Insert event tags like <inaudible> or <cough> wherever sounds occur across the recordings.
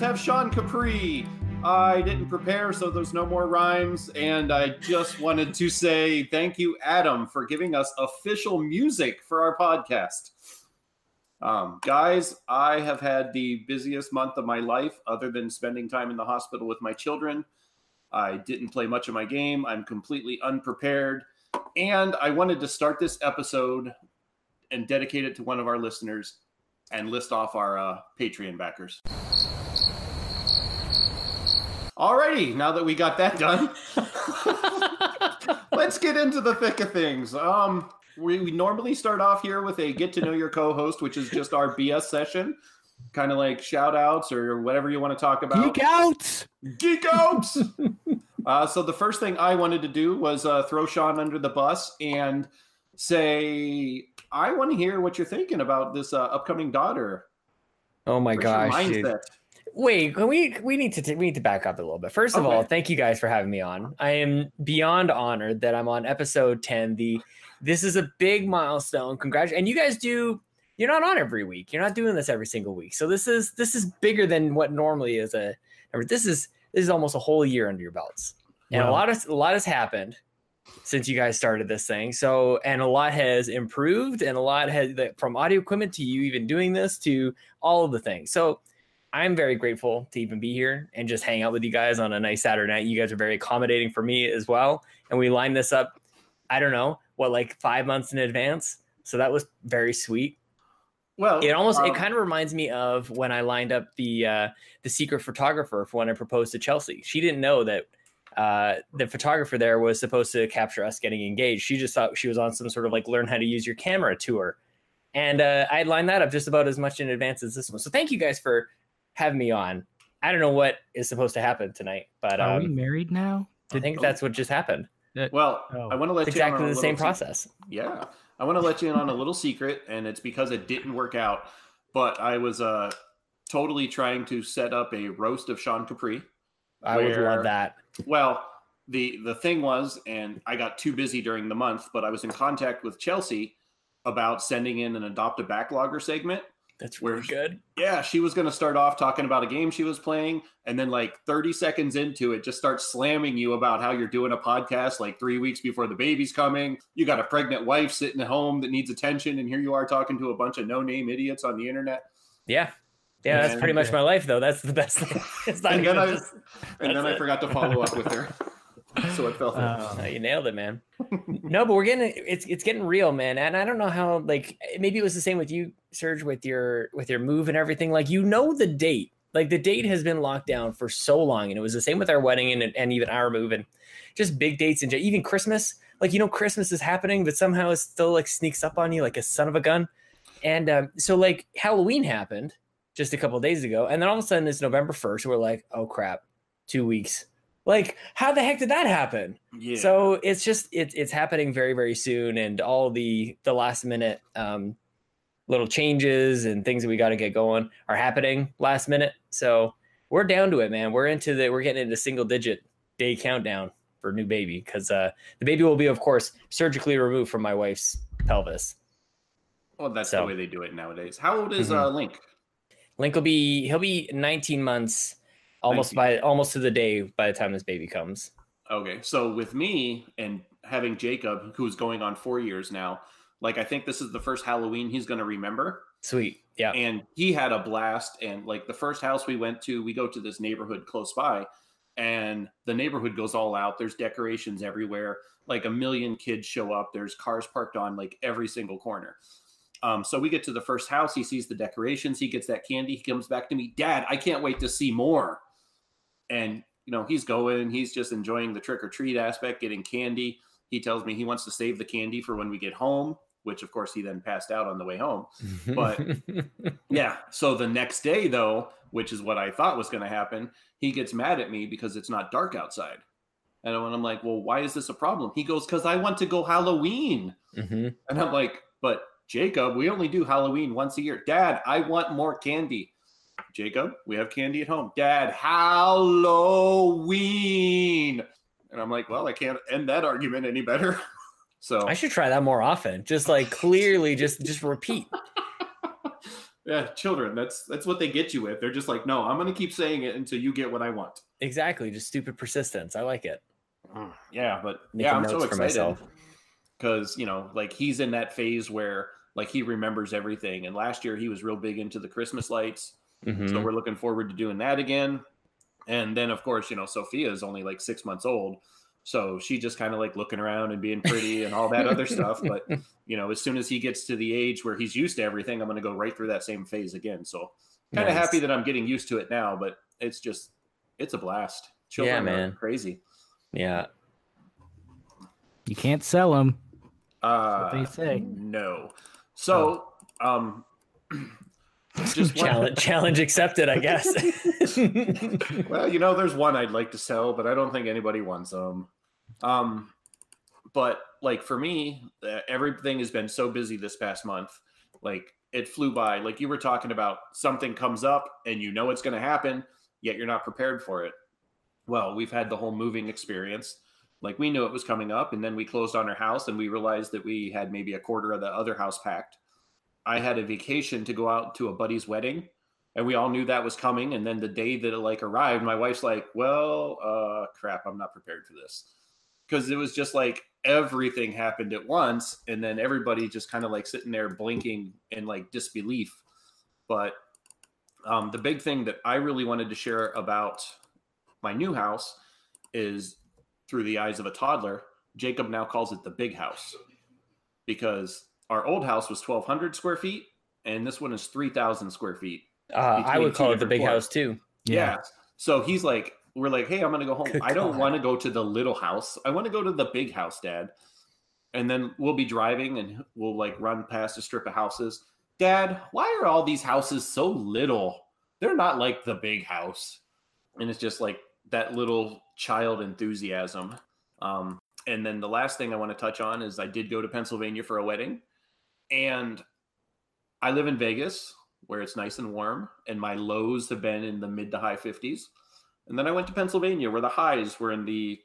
Have Sean Capri. I didn't prepare, so there's no more rhymes. And I just wanted to say thank you, Adam, for giving us official music for our podcast. Um, guys, I have had the busiest month of my life, other than spending time in the hospital with my children. I didn't play much of my game. I'm completely unprepared. And I wanted to start this episode and dedicate it to one of our listeners and list off our uh, Patreon backers. Alrighty, now that we got that done, <laughs> let's get into the thick of things. Um, we, we normally start off here with a get to know your co-host, which is just our BS session, kind of like shout outs or whatever you want to talk about. Geek out. Geek outs. <laughs> uh, so the first thing I wanted to do was uh, throw Sean under the bus and say, I want to hear what you're thinking about this uh, upcoming daughter. Oh my What's gosh, dude. Wait, can we we need to t- we need to back up a little bit. First of all, thank you guys for having me on. I am beyond honored that I'm on episode 10. The this is a big milestone. Congrats. And you guys do you're not on every week. You're not doing this every single week. So this is this is bigger than what normally is a this is this is almost a whole year under your belts. And a lot of a lot has happened since you guys started this thing. So and a lot has improved and a lot has that from audio equipment to you even doing this to all of the things. So I'm very grateful to even be here and just hang out with you guys on a nice Saturday night. You guys are very accommodating for me as well. And we lined this up, I don't know, what, like five months in advance. So that was very sweet. Well, It almost, um, it kind of reminds me of when I lined up the, uh, the secret photographer for when I proposed to Chelsea. She didn't know that uh, the photographer there was supposed to capture us getting engaged. She just thought she was on some sort of like learn how to use your camera tour. And uh, I lined that up just about as much in advance as this one. So thank you guys for having me on. I don't know what is supposed to happen tonight, but Are we um, married now? I think that's what just happened. well, Oh. I want to let It's you in on exactly the same se- process. Yeah, I want to let you in on a little secret, and it's because it didn't work out. But I was uh, totally trying to set up a roast of Sean Capri. I would love that. Well, the the thing was, and I got too busy during the month, but I was in contact with Chelsea about sending in an adopt a backlogger segment. That's really Where's- good. Yeah, she was going to start off talking about a game she was playing, and then like 30 seconds into it, just start slamming you about how you're doing a podcast like three weeks before the baby's coming. You got a pregnant wife sitting at home that needs attention, and here you are talking to a bunch of no name idiots on the internet. Yeah. Yeah, that's And- pretty much my life, though. That's the best thing. <laughs> <laughs> It's not And then I- just- And then I forgot to follow up with her, <laughs> so it fell through. Uh, you nailed it, man. no, but we're getting it's it's getting real, man. And I don't know how like maybe it was the same with you, Serge, with your with your move and everything. Like you know the date. Like the date has been locked down for so long, and it was the same with our wedding and and even our move and just big dates and even Christmas. Like you know Christmas is happening, but somehow it still like sneaks up on you like a son of a gun. And um, so like Halloween happened just a couple of days ago, and then all of a sudden it's November first. We're like, oh crap, two weeks. Like how the heck did that happen? yeah. So it's just it's it's happening very very soon, and all the the last minute um, little changes and things that we got to get going are happening last minute. So we're down to it, man. We're into the we're getting into single digit day countdown for new baby because uh, the baby will be of course surgically removed from my wife's pelvis. well, that's so- the way they do it nowadays. How old is Mhm. uh, Link? Link will be he'll be 19 months almost 19. by almost to the day by the time this baby comes. Okay, so with me and having Jacob, who's going on four years now, like I think this is the first Halloween he's going to remember. Sweet, yeah. and he had a blast and like the first house we went to we go to this neighborhood close by and the neighborhood goes all out. There's decorations everywhere. Like a million kids show up. There's cars parked on like every single corner. Um, so we get to the first house. He sees the decorations. He gets that candy. He comes back to me dad i can't wait to see more. And you know he's going. He's just enjoying the trick or treat aspect getting candy. He tells me he wants to save the candy for when we get home which of course he then passed out on the way home <laughs> But- yeah. So the next day, though, which is what I thought was going to happen, he gets mad at me because it's not dark outside. And when I'm like, well, why is this a problem? He goes, because I want to go Halloween. Mhm. And I'm like, but Jacob, we only do Halloween once a year. Dad, I want more candy. Jacob, we have candy at home. Dad, Halloween. And I'm like, well, I can't end that argument any better. <laughs> So I should try that more often. Just like <laughs> clearly, just just repeat. <laughs> yeah, children, that's that's what they get you with. They're just like, no, I'm gonna keep saying it until you get what I want. Exactly, just stupid persistence. I like it. Yeah, but Making yeah, I'm so excited because you know, like he's in that phase where like he remembers everything. And last year he was real big into the Christmas lights, Mhm. so we're looking forward to doing that again. And then of course, you know, Sophia is only like six months old, so she just kind of like looking around and being pretty and all that other stuff. But <laughs> you know, as soon as he gets to the age where he's used to everything, I'm going to go right through that same phase again. So kind of Nice. happy that I'm getting used to it now, but it's just it's a blast. Children Yeah, are man. crazy. Yeah. You can't sell them. Uh, what they say. No. So, um, <clears throat> just Challenge, challenge accepted, I guess. <laughs> well, you know, there's one I'd like to sell, but I don't think anybody wants them. Um, but like for me, uh, everything has been so busy this past month. Like it flew by. Like you were talking about, something comes up and you know it's going to happen, yet you're not prepared for it. Well, we've had the whole moving experience. Like we knew it was coming up, and then we closed on our house, and we realized that we had maybe a quarter of the other house packed. I had a vacation to go out to a buddy's wedding, and we all knew that was coming. And then the day that it like arrived, my wife's like, "Well, uh, crap, I'm not prepared for this," because it was just like everything happened at once, and then everybody just kind of like sitting there blinking in like disbelief. But um, the big thing that I really wanted to share about my new house is through the eyes of a toddler. Jacob now calls it the big house because our old house was 1,200 square feet, and this one is 3,000 square feet. uh, I would call it the big floors. house too. Yeah. So he's like, we're like, hey, I'm gonna go home. Good I don't want to go to the little house. I want to go to the big house, Dad. And then we'll be driving and we'll like run past a strip of houses. Dad, why are all these houses so little? They're not like the big house. And it's just like that little child enthusiasm. Um, and then the last thing I want to touch on is I did go to Pennsylvania for a wedding. And I live in Vegas where it's nice and warm, and my lows have been in the mid to high 50s. And then I went to Pennsylvania where the highs were in the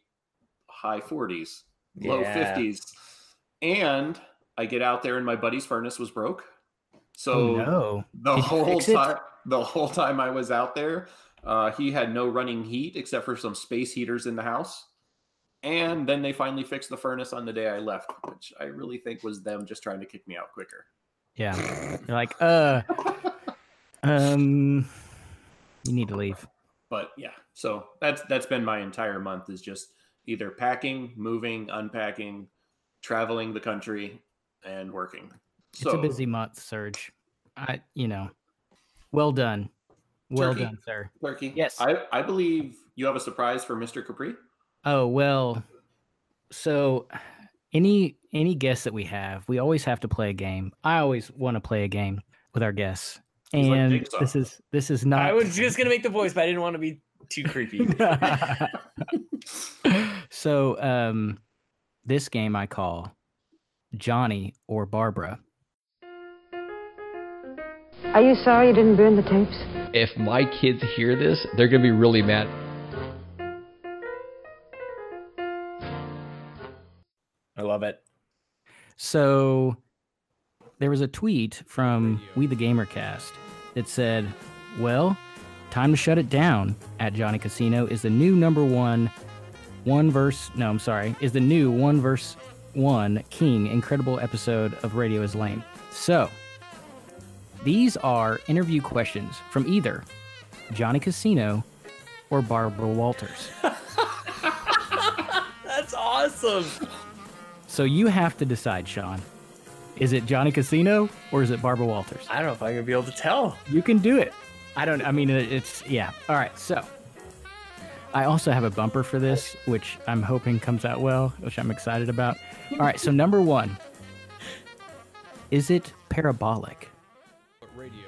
high 40s, low Yeah. 50s. And I get out there and my buddy's furnace was broke. So oh no. the Did whole time the whole time I was out there, uh, he had no running heat except for some space heaters in the house. And then they finally fixed the furnace on the day I left, which I really think was them just trying to kick me out quicker. Yeah. You're like, uh, <laughs> um, you need to leave. but yeah so that's that's been my entire month is just either packing moving unpacking traveling the country and working so it's a busy month, Serge. I, you know, well done. Well Turkey. done, sir. turkey Yes. i i believe you have a surprise for mr capri Oh well, so any any guest that we have, we always have to play a game. I always want to play a game with our guests, He's like and Jigsaw. this is this is not. I was just gonna make the voice, but I didn't want to be too creepy. <laughs> so um, this game I call Johnny or Barbara. Are you sorry you didn't burn the tapes? If my kids hear this, they're going to be really mad. Love it. So there was a tweet from We the Gamercast that said, "Well, time to shut it down." At Johnny Casino is the new number one, one verse. No, I'm sorry, is the new one verse one King incredible episode of Radio is Lame. So these are interview questions from either Johnny Casino or Barbara Walters. <laughs> That's awesome. So you have to decide, Sean. Is it Johnny Casino or is it Barbara Walters? I don't know if I'm gonna be able to tell. You can do it. I don't. I mean, it's yeah. All right. So, I also have a bumper for this, which I'm hoping comes out well, which I'm excited about. All right. So number one, is it parabolic?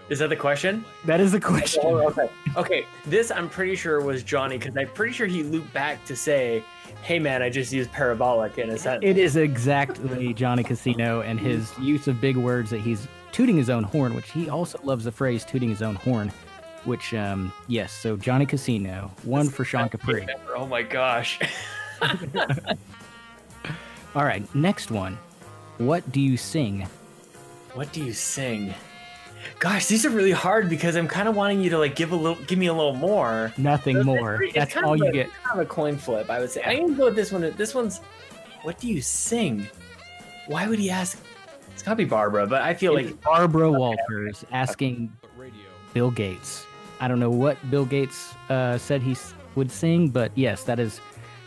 Is that the question? That is the question. Oh, okay. Okay. This I'm pretty sure was Johnny because I'm pretty sure he looped back to say, "Hey man, I just used parabolic in a sentence." It is exactly Johnny Casino and his use of big words that he's tooting his own horn, which he also loves the phrase tooting his own horn. Which, um, yes. So Johnny Casino, one for Sean Capri. Oh my gosh. All <laughs> All right, next one. What do you sing? What do you sing? Gosh, these are really hard because I'm kind of wanting you to like give a little, give me a little more. Nothing It's more. pretty- That's all you a- get. it's Kind of a coin flip, I would say. I'm gonna go with this one. This one's. What do you sing? Why would he ask? It's gotta be Barbara, but I feel like It's Barbara Walters asking Bill Gates. I don't know what Bill Gates uh, said he would sing, but yes, that is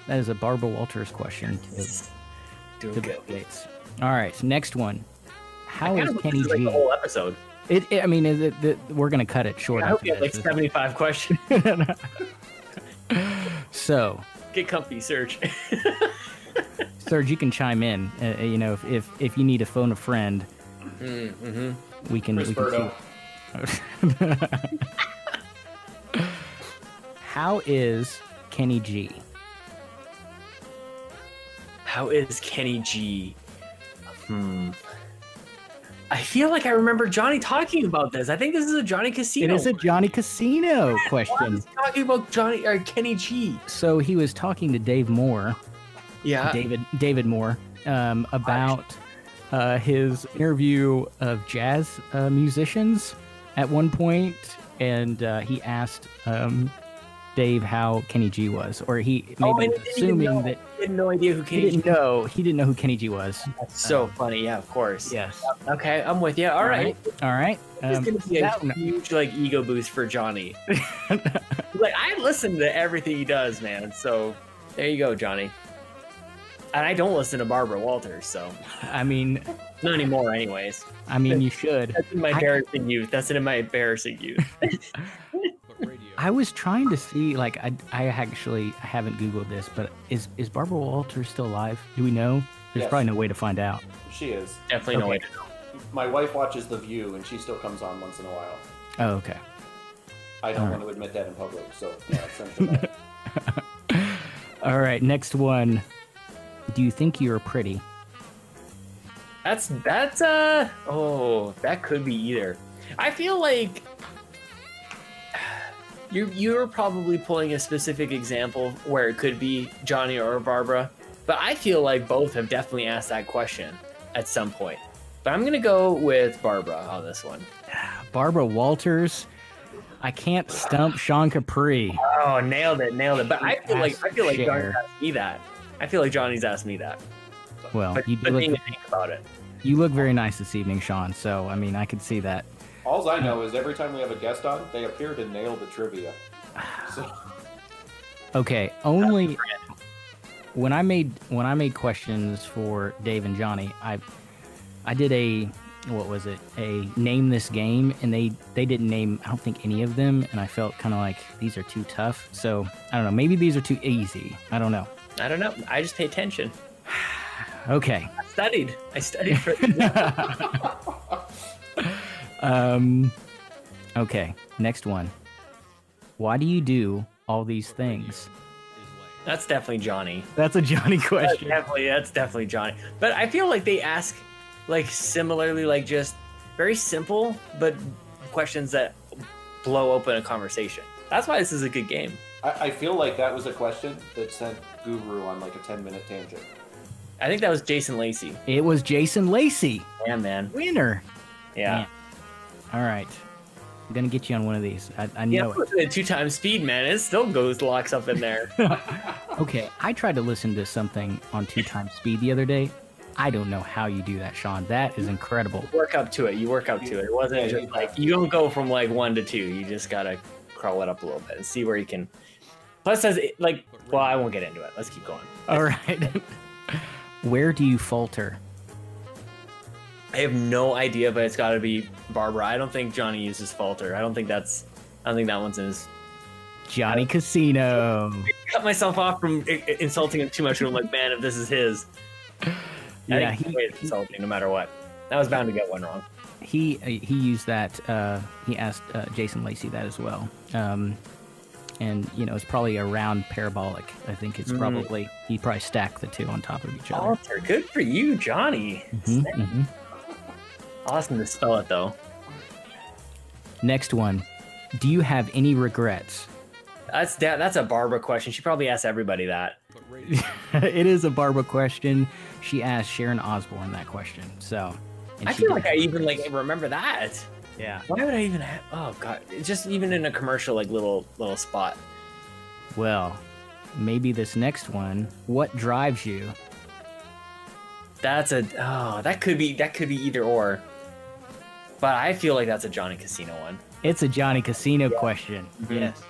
that is a Barbara Walters question to, doing to. Bill Gates. All right, next one. How I is Kenny this is like G? the whole episode. It, it- I mean, it, we're gonna cut it short. I hope you have like 75 questions. <laughs> so, Get comfy, Serge. <laughs> Serge, you can chime in. Uh, you know, if, if if you need to phone a friend, mm-hmm. we can. Chris we can. <laughs> How is Kenny G? How is Kenny G? Hmm. I feel like I remember Johnny talking about this. I think this is a Johnny Casino. is a Johnny Casino Why question. is he talking about Johnny or Kenny G? So he was talking to Dave Moore, Yeah. David David Moore, um, about uh, his interview of jazz uh, musicians at one point, and uh, he asked um, Dave how Kenny G was, or he maybe Oh, was he assuming know. that I had no idea who he Kenny G didn't know he didn't know who Kenny G was. was. So funny. Yeah, of course. Yes. Okay, I'm with you. All right. All right. This Um, is gonna be a huge like ego boost for Johnny. <laughs> like I listen to everything he does, man. So there you go, Johnny. And I don't listen to Barbara Walters, so I mean, not anymore, anyways. I mean, you should. That's in my I- embarrassing youth. That's in my embarrassing youth. <laughs> <laughs> I was trying to see, like, I, I actually I haven't googled this, but is is Barbara Walters still alive? Do we know? There's Yes. probably no way to find out. She is. Definitely no way to know. My wife watches The View, and she still comes on once in a while. Oh, okay. I don't All want to admit that in public, so yeah, <laughs> essentially. All right, next one. Do you think you're pretty? That's that's uh oh that could be either. I feel like you you're probably pulling a specific example where it could be Johnny or Barbara, but I feel like both have definitely asked that question at some point. But I'm gonna go with Barbara on this one. Ah, Barbara Walters. I can't stump Sean Capri. Oh, nailed it, nailed it. But I feel like I feel like. Johnny's asked me that. I feel like Johnny's asked me that. Well, But, you do but look, about it. you look very nice this evening, Sean. So I mean, I could see that. All I know is every time we have a guest on, they appear to nail the trivia. So, Okay, only when I made when I made questions for Dave and Johnny, I I did a what was it? A name this game and they they didn't name I don't think any of them and I felt kind of like these are too tough. So, I don't know, maybe these are too easy. I don't know. I don't know. I just pay attention. <sighs> Okay. I studied. I studied for <laughs> <laughs> <laughs> um okay, next one. Why do you do all these things? That's definitely Johnny. That's a Johnny That's question. definitely that's definitely Johnny. But I feel like they ask like similarly, like just very simple, but questions that blow open a conversation. That's why this is a good game. I, I feel like that was a question that sent Guru on like a 10 minute tangent. I think that was Jason Lacey. It was Jason Lacey, Yeah, man. winner. Yeah. All right. I'm gonna get you on one of these. I, I Yeah, know it. the two times speed, man. It still goes locks up in there. <laughs> Okay, I tried to listen to something on two times speed the other day. I don't know how you do that, Sean. That is incredible. work up to it. You work up to it. It wasn't Yeah, just you- like you don't go from like one to two. You just gotta crawl it up a little bit and see where you can. Plus, as it, like, well, I won't get into it. Let's keep going. All right. <laughs> Where do you falter? I have no idea, but it's got to be Barbara. I don't think Johnny uses falter. I don't think that's. I don't think that one's in his. Johnny Casino. Cut myself off from i- i- insulting him too much. And I'm like, man, if this is his, Yeah, I he, insulting no matter what. I was bound to get one wrong. he he used that. Uh, he asked uh, Jason Lacey that as well. Um, and you know, it's probably a round parabolic. I think it's Mhm. probably he probably stacked the two on top of each other. Falter, good for you, Johnny. Mhm, mhm. I'll ask him to spell it though. Next one. Do you have any regrets? That's that, that's a Barbara question. She probably asks everybody that. <laughs> it is a Barbara question. She asked Sharon Osbourne that question. So I feel like I even like remember that. yeah. Why would I even have? Oh god, it's just even in a commercial like little little spot. Well, maybe this next one. What drives you? That's a oh that could be that could be either or. But I feel like that's a Johnny Casino one. It's a Johnny Casino question. Mhm. Yes.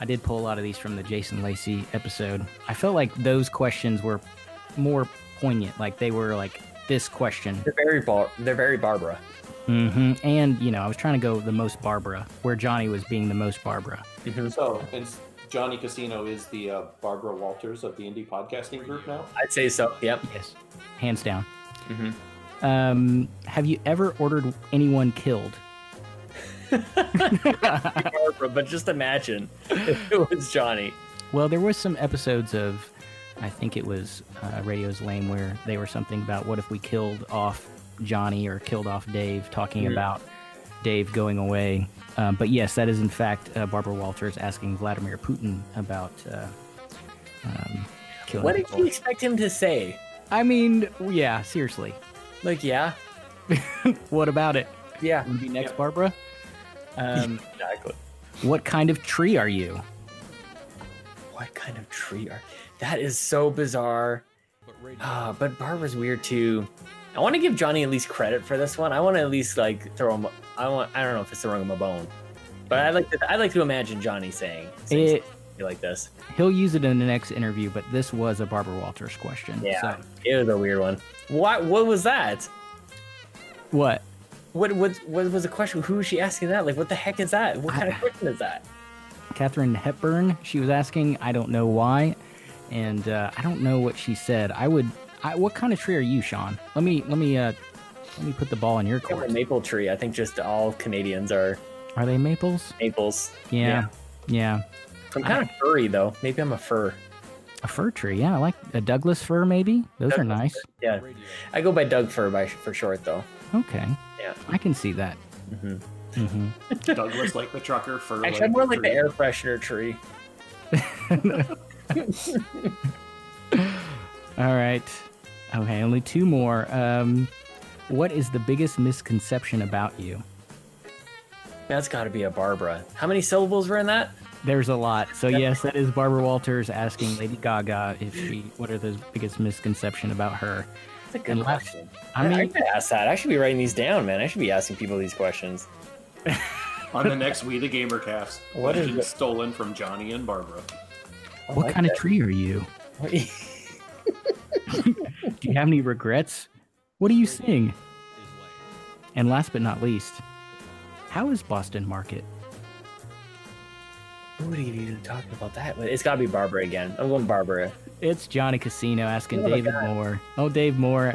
I did pull a lot of these from the Jason Lacey episode. I felt like those questions were more poignant. Like they were like this question. They're very bar- they're very Barbara. Mm-hmm. And, you know, I was trying to go the most Barbara, where Johnny was being the most Barbara. So, and Johnny Casino is the uh, Barbara Walters of the indie podcasting group now. I'd say so. Yep. Yes. Hands down. Mhm. Um, have you ever ordered anyone killed? Barbara, but just imagine if it was Johnny. Well, there was some episodes of, I think it was uh, Radio's Lame, where they were something about what if we killed off Johnny or killed off Dave, talking Mhm. about Dave going away. Um, but yes, that is in fact uh, Barbara Walters asking Vladimir Putin about uh, um, killing. What did people. you expect him to say? I mean, yeah, seriously. Like, yeah, <laughs> What about it? yeah, Would be next, Barbara. <laughs> Um, exactly. what kind of tree are you? What kind of tree are? That is so bizarre. Ah, but Barbara's weird too. I want to give Johnny at least credit for this one. I want to at least like throw him. I want. I don't know if it's throwing him a bone, but I like. To, I like to imagine Johnny saying, saying It, something like this. he'll use it in the next interview, but this was a Barbara Walters question. Yeah, So, it was a weird one. What? What was that? what? What? What? What was the question? Who was she asking that? Like, what the heck is that? What kind of question is that? Katharine Hepburn. She was asking, I don't know why, and uh, I don't know what she said. I would. I, what kind of tree are you, Sean? Let me let me uh let me put the ball in your I court. maple tree. I think just all Canadians are Are they maples? maples. Yeah, yeah. I'm kind of furry though. Maybe I'm a fur. A fir tree. Yeah, I like a Douglas fir. Maybe those are Douglas nice. Yeah, I go by Doug fir by for short though. Okay. Yeah. I can see that. Mhm. hmm <laughs> Douglas like the trucker for Actually, I'm more like the air freshener tree. <laughs> All right. Okay, only two more. Um, what is the biggest misconception about you? That's got to be a Barbara. How many syllables were in that? There's a lot. So yes, that is Barbara Walters asking Lady Gaga if she what are the biggest misconception about her. That's a good And question. I I, mean, I could ask that. I should be writing these down, man. I should be asking people these questions. <laughs> on the next We the Gamer cast. What is it? stolen from Johnny and Barbara. I what like kind of tree are you? <laughs> <laughs> Do you have any regrets? What do you sing? And last but not least, how is Boston Market? What are you talking about that? It's got to be Barbara again. I'm going Barbara. It's Johnny Casino asking Oh David God. Moore. Oh, Dave Moore,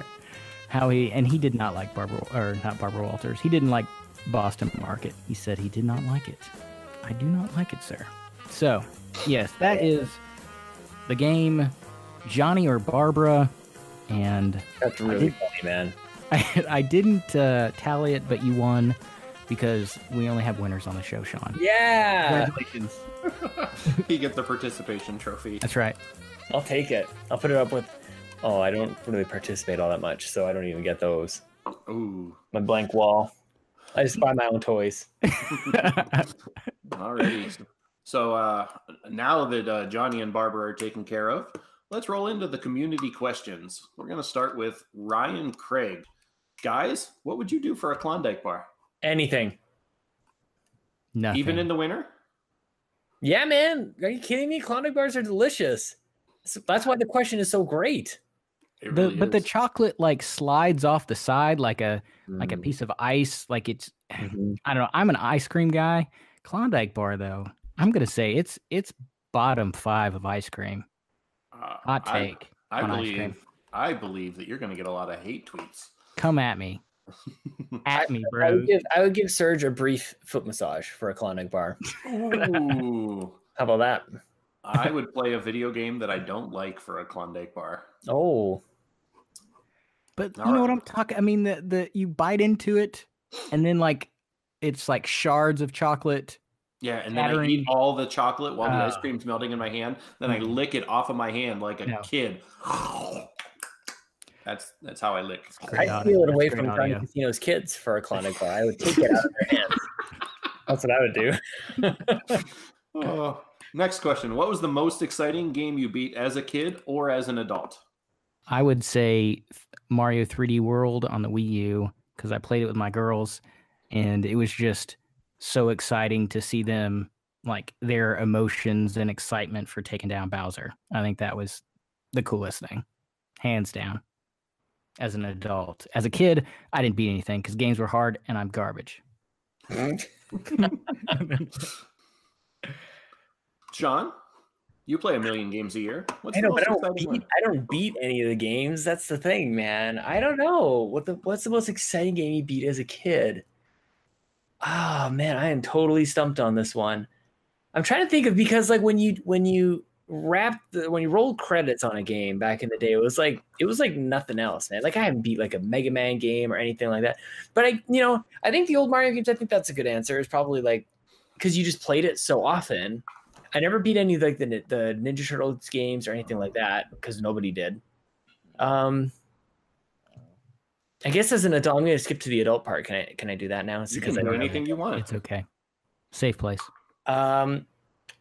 how he and he did not like Barbara or not Barbara Walters. He didn't like Boston Market. He said he did not like it. I do not like it, sir. So, yes, that is the game. Johnny or Barbara, and That's really funny, man. I, <laughs> I didn't uh, tally it, but you won because we only have winners on the show, Sean. Yeah, Congratulations. <laughs> he gets the participation trophy. That's right. I'll take it. I'll put it up with. Oh, I don't really participate all that much, so I don't even get those. Ooh, My blank wall. I just buy my own toys. <laughs> alrighty. So uh, now that uh, Johnny and Barbara are taken care of, let's roll into the community questions. We're going to start with Ryan Craig. Guys, what would you do for a Klondike bar? Anything. Nothing. Even in the winter? Yeah, man. Are you kidding me? Klondike bars are delicious. So That's why the question is so great. It the, really but the chocolate like slides off the side like a like Mm. a piece of ice. Like it's <sighs> Mhm. I don't know. I'm an ice cream guy. Klondike bar though, I'm gonna say it's it's bottom five of ice cream. Uh, Hot take. I, on ice believe. cream. I believe that you're going to get a lot of hate tweets. Come at me. At me, I bro. would, give, I would give Serge a brief foot massage for a Klondike bar. Ooh, How about that? I would play a video game that I don't like for a Klondike bar. Oh, But you All know what. I'm talking? I mean, the the you bite into it, and then like it's like shards of chocolate Yeah, and then I eat all the chocolate while the ice Ah. cream's melting in my hand. Then I Mm. lick it off of my hand like a No. kid. That's that's how I lick. I'd steal it away from Johnny audio. Casino's kids for a Klondike bar. I would take it out of their hands. <laughs> That's what I would do. <laughs> Oh. Next question: What was the most exciting game you beat as a kid or as an adult? I would say Mario 3D World on the Wii U because I played it with my girls, and it was just so exciting to see them like their emotions and excitement for taking down Bowser. I think that was the coolest thing, hands down. As an adult, as a kid, I didn't beat anything because games were hard and I'm garbage. <laughs> Sean, you play a million games a year. What's I the know, but I don't beat. one? I don't beat any of the games. That's the thing, man. I don't know what the what's the most exciting game you beat as a kid. Oh man, I am totally stumped on this one. I'm trying to think of because like when you when you wrapped the, when you rolled credits on a game back in the day, it was like it was like nothing else, man. Like I haven't beat like a Mega Man game or anything like that. But I, you know, I think the old Mario games. I think that's a good answer. Is probably like because you just played it so often. I never beat any of like the the Ninja Turtles games or anything like that because nobody did. Um, I guess as an adult, I'm going to skip to the adult part. Can I can I do that now? It's You because can do don't have anything you want. It's okay. Safe place. Um,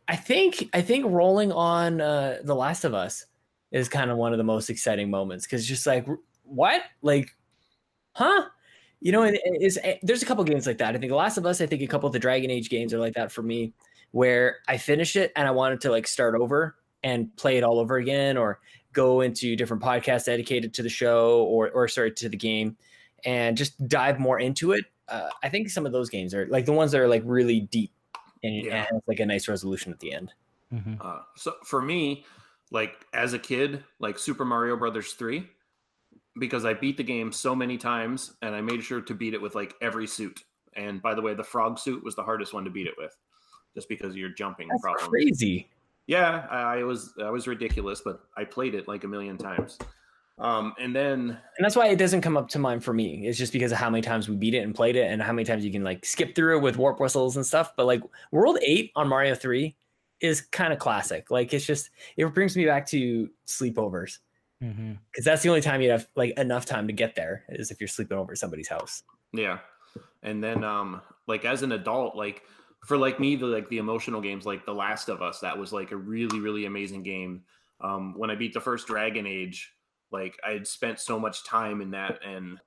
I think I think rolling on uh, The Last of Us is kind of one of the most exciting moments because just like what like, huh? You know, and is there's a couple games like that. I think The Last of Us. I think a couple of the Dragon Age games are like that for me, where I finish it and I wanted to like start over and play it all over again, or go into different podcasts dedicated to the show, or or sorry to the game, and just dive more into it. Uh, I think some of those games are like the ones that are like really deep and, Yeah. and it's like a nice resolution at the end. hmm Uh, so for me, like as a kid, like Super Mario Brothers three, because I beat the game so many times, and I made sure to beat it with like every suit. And by the way, the frog suit was the hardest one to beat it with, just because you're jumping That's problems. crazy. Yeah, I, I was I was ridiculous, but I played it like a million times. Um, and then And that's why it doesn't come up to mind for me. It's just because of how many times we beat it and played it and how many times you can like skip through it with warp whistles and stuff. But like World 8 on Mario 3 is kind of classic. Like it's just it brings me back to sleepovers. Because that's the only time you have like enough time to get there is if you're sleeping over at somebody's house. Yeah. And then um like as an adult, like for like me, the like the emotional games like The Last of Us, that was like a really, really amazing game. Um when I beat the first Dragon Age, like I had spent so much time in that and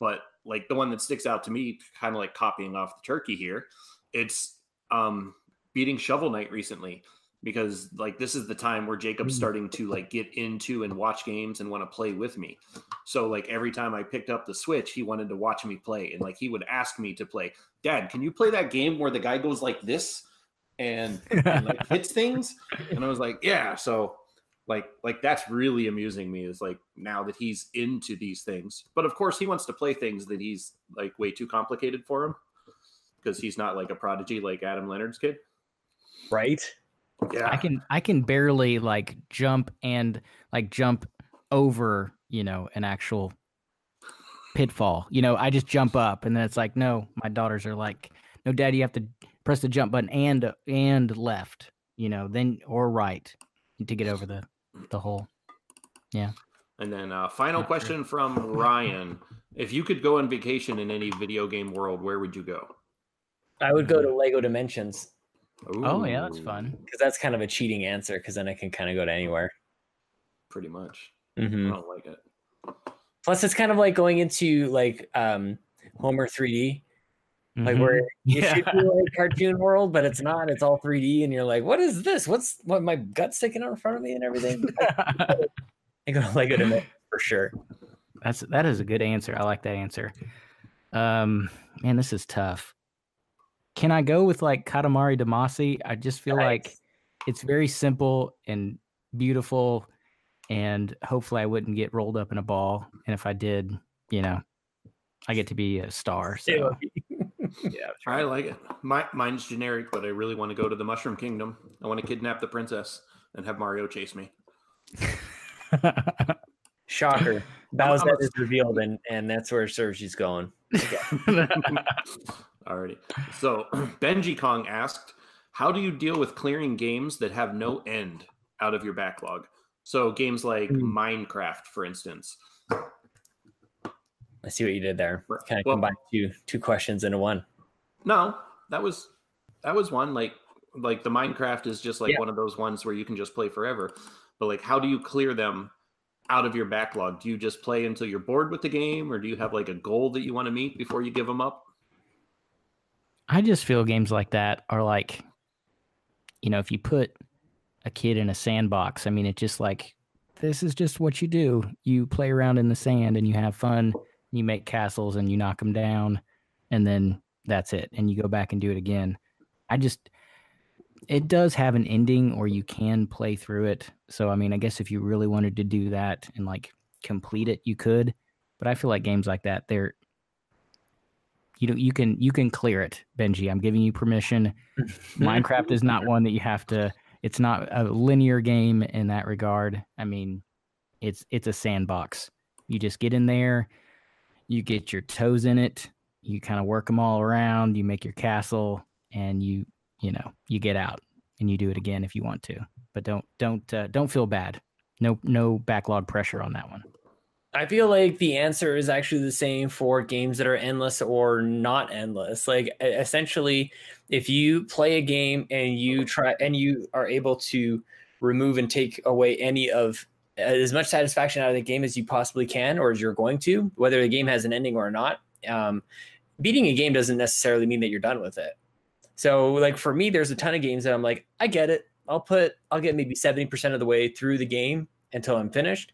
but like the one that sticks out to me, kind of like copying off the turkey here, it's um beating Shovel Knight recently because like this is the time where Jacob's Mm. starting to like get into and watch games and want to play with me. So like every time I picked up the Switch, he wanted to watch me play, and like he would ask me to play. Dad, can you play that game where the guy goes like this and, and like hits things? And I was like, yeah. So like like that's really amusing me is like now that he's into these things. But of course, he wants to play things that he's like way too complicated for him because he's not like a prodigy like Adam Leonhardt's kid. Right? Yeah, I can I can barely like jump and like jump over, you know, an actual pitfall. You know, I just jump up and then it's like, no, my daughters are like, no, dad, you have to press the jump button and and left, you know, then or right to get over the the whole. Yeah. And then uh, final Not sure. question from Ryan: If you could go on vacation in any video game world, where would you go? I would go to Lego Dimensions Oh yeah, that's fun. because that's kind of a cheating answer because then I can kind of go to anywhere. Pretty much. Mhm. I don't like it. Plus, it's kind of like going into like um, Homer 3D, like Mhm. where <laughs> you Yeah. should be like cartoon world, but it's not. It's all 3D, and you're like, "What is this? What's what? My gut sticking out in front of me and everything." I go to Lego Dimensions for sure. That's that is a good answer. I like that answer. Um, man, this is tough. Can I go with like Katamari Damacy? I just feel like it's very simple and beautiful, and hopefully I wouldn't get rolled up in a ball. And if I did, you know, I get to be a star. So yeah, I like it. My, mine's generic, but I really want to go to the Mushroom Kingdom. I want to kidnap the princess and have Mario chase me. <laughs> shocker. <laughs> I'm Bowser is revealed, and and that's where Sergi's going. <laughs> Alrighty. So <clears throat> Benjicong asked, how do you deal with clearing games that have no end out of your backlog? So games like Mm. Minecraft, for instance. I see what you did there. Right. Kind of Well- combine two two questions into one. No, that was that was one like like the Minecraft is just like Yeah. one of those ones where you can just play forever. But like how do you clear them out of your backlog? Do you just play until you're bored with the game or do you have like a goal that you want to meet before you give them up? I just feel games like that are like, you know, if you put a kid in a sandbox, I mean, it just like, this is just what you do. You play around in the sand and you have fun. You make castles and you knock them down, and then that's it. And you go back and do it again. I just, it does have an ending or you can play through it. So, I mean, I guess if you really wanted to do that and like complete it, you could. But I feel like games like that, they're, you know, you can you can clear it, Benji. I'm giving you permission. <laughs> Minecraft is not one that you have to. It's not a linear game in that regard. I mean, it's it's a sandbox. You just get in there, you get your toes in it, you kind of work them all around, you make your castle, and you you know you get out and you do it again if you want to. But don't don't uh, don't feel bad. No no backlog pressure on that one. I feel like the answer is actually the same for games that are endless or not endless. Like essentially, if you play a game and you try and you are able to remove and take away any of as much satisfaction out of the game as you possibly can, or as you're going to, whether the game has an ending or not, um, beating a game doesn't necessarily mean that you're done with it. So, like for me, there's a ton of games that I'm like, I get it. I'll put, I'll get maybe 70% of the way through the game until I'm finished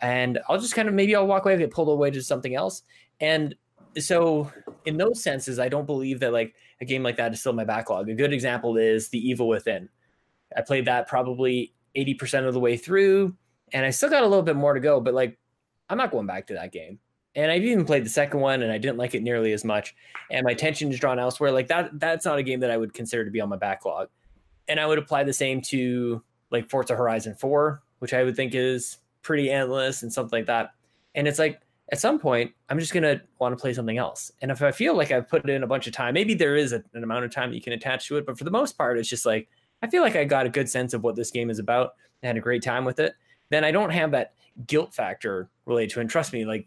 and I'll just kind of maybe I'll walk away, get pulled away to something else. And so, in those senses, I don't believe that like a game like that is still my backlog. A good example is The Evil Within. I played that probably 80% of the way through, and I still got a little bit more to go, but like I'm not going back to that game. And I've even played the second one and I didn't like it nearly as much. And my attention is drawn elsewhere. Like that, that's not a game that I would consider to be on my backlog. And I would apply the same to like Forza Horizon 4, which I would think is pretty endless and something like that. And it's like at some point, I'm just gonna want to play something else. And if I feel like I've put in a bunch of time, maybe there is a, an amount of time that you can attach to it, but for the most part, it's just like I feel like I got a good sense of what this game is about. I had a great time with it. Then I don't have that guilt factor related to it. And trust me, like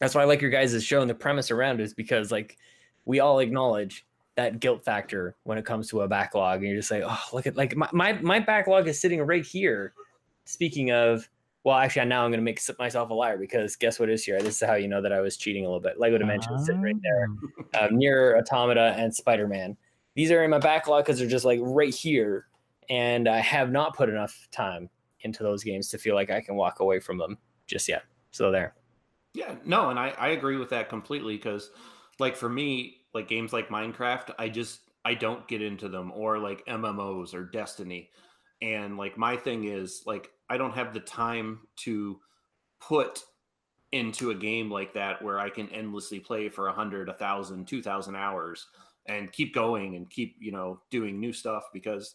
that's why I like your guys' show and the premise around it is because like we all acknowledge that guilt factor when it comes to a backlog. And you're just like, oh, look at like my my, my backlog is sitting right here. Speaking of well, actually, now I'm going to make myself a liar because guess what is here? This is how you know that I was cheating a little bit. Lego Dimension is sitting right there. Um, Nier Automata and Spider Man. These are in my backlog because they're just like right here, and I have not put enough time into those games to feel like I can walk away from them just yet. So there. Yeah, no, and I, I agree with that completely because, like, for me, like games like Minecraft, I just I don't get into them or like MMOs or Destiny, and like my thing is like I don't have the time to put into a game like that where I can endlessly play for a hundred, a thousand, two thousand hours and keep going and keep you know doing new stuff because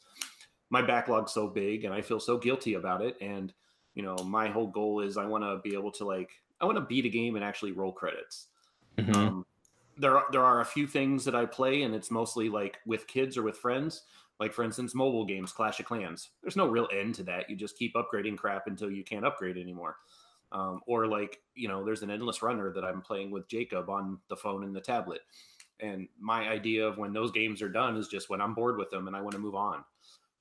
my backlog's so big and I feel so guilty about it and you know my whole goal is I want to be able to like I want to beat a game and actually roll credits. Mm-hmm. Um, there are, there are a few things that I play, and it's mostly like with kids or with friends. Like for instance, mobile games, Clash of Clans. There's no real end to that. You just keep upgrading crap until you can't upgrade anymore. Um, or like you know, there's an endless runner that I'm playing with Jacob on the phone and the tablet. And my idea of when those games are done is just when I'm bored with them and I want to move on.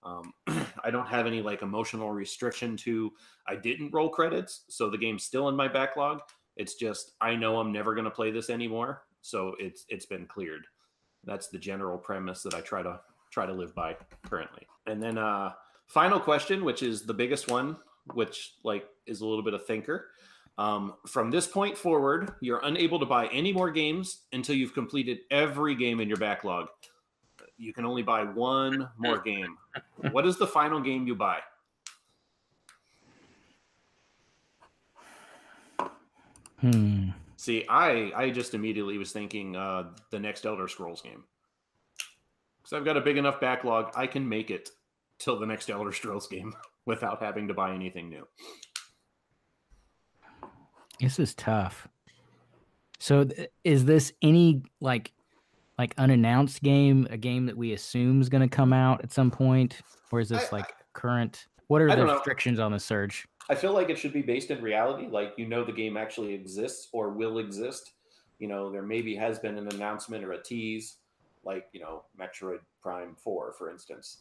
Um, <clears throat> I don't have any like emotional restriction to I didn't roll credits, so the game's still in my backlog. It's just I know I'm never going to play this anymore, so it's it's been cleared. That's the general premise that I try to try to live by currently. And then uh final question, which is the biggest one, which like is a little bit of thinker. Um, from this point forward, you're unable to buy any more games until you've completed every game in your backlog. You can only buy one more <laughs> game. What is the final game you buy? Hmm. See, I I just immediately was thinking uh, the next Elder Scrolls game because I've got a big enough backlog. I can make it till the next Elder Scrolls game <laughs> without having to buy anything new. This is tough. So, th- is this any like like unannounced game, a game that we assume is going to come out at some point, or is this I- like current? What are I the know. restrictions on the Serge? I feel like it should be based in reality. Like you know, the game actually exists or will exist. You know, there maybe has been an announcement or a tease, like you know, Metroid Prime Four, for instance.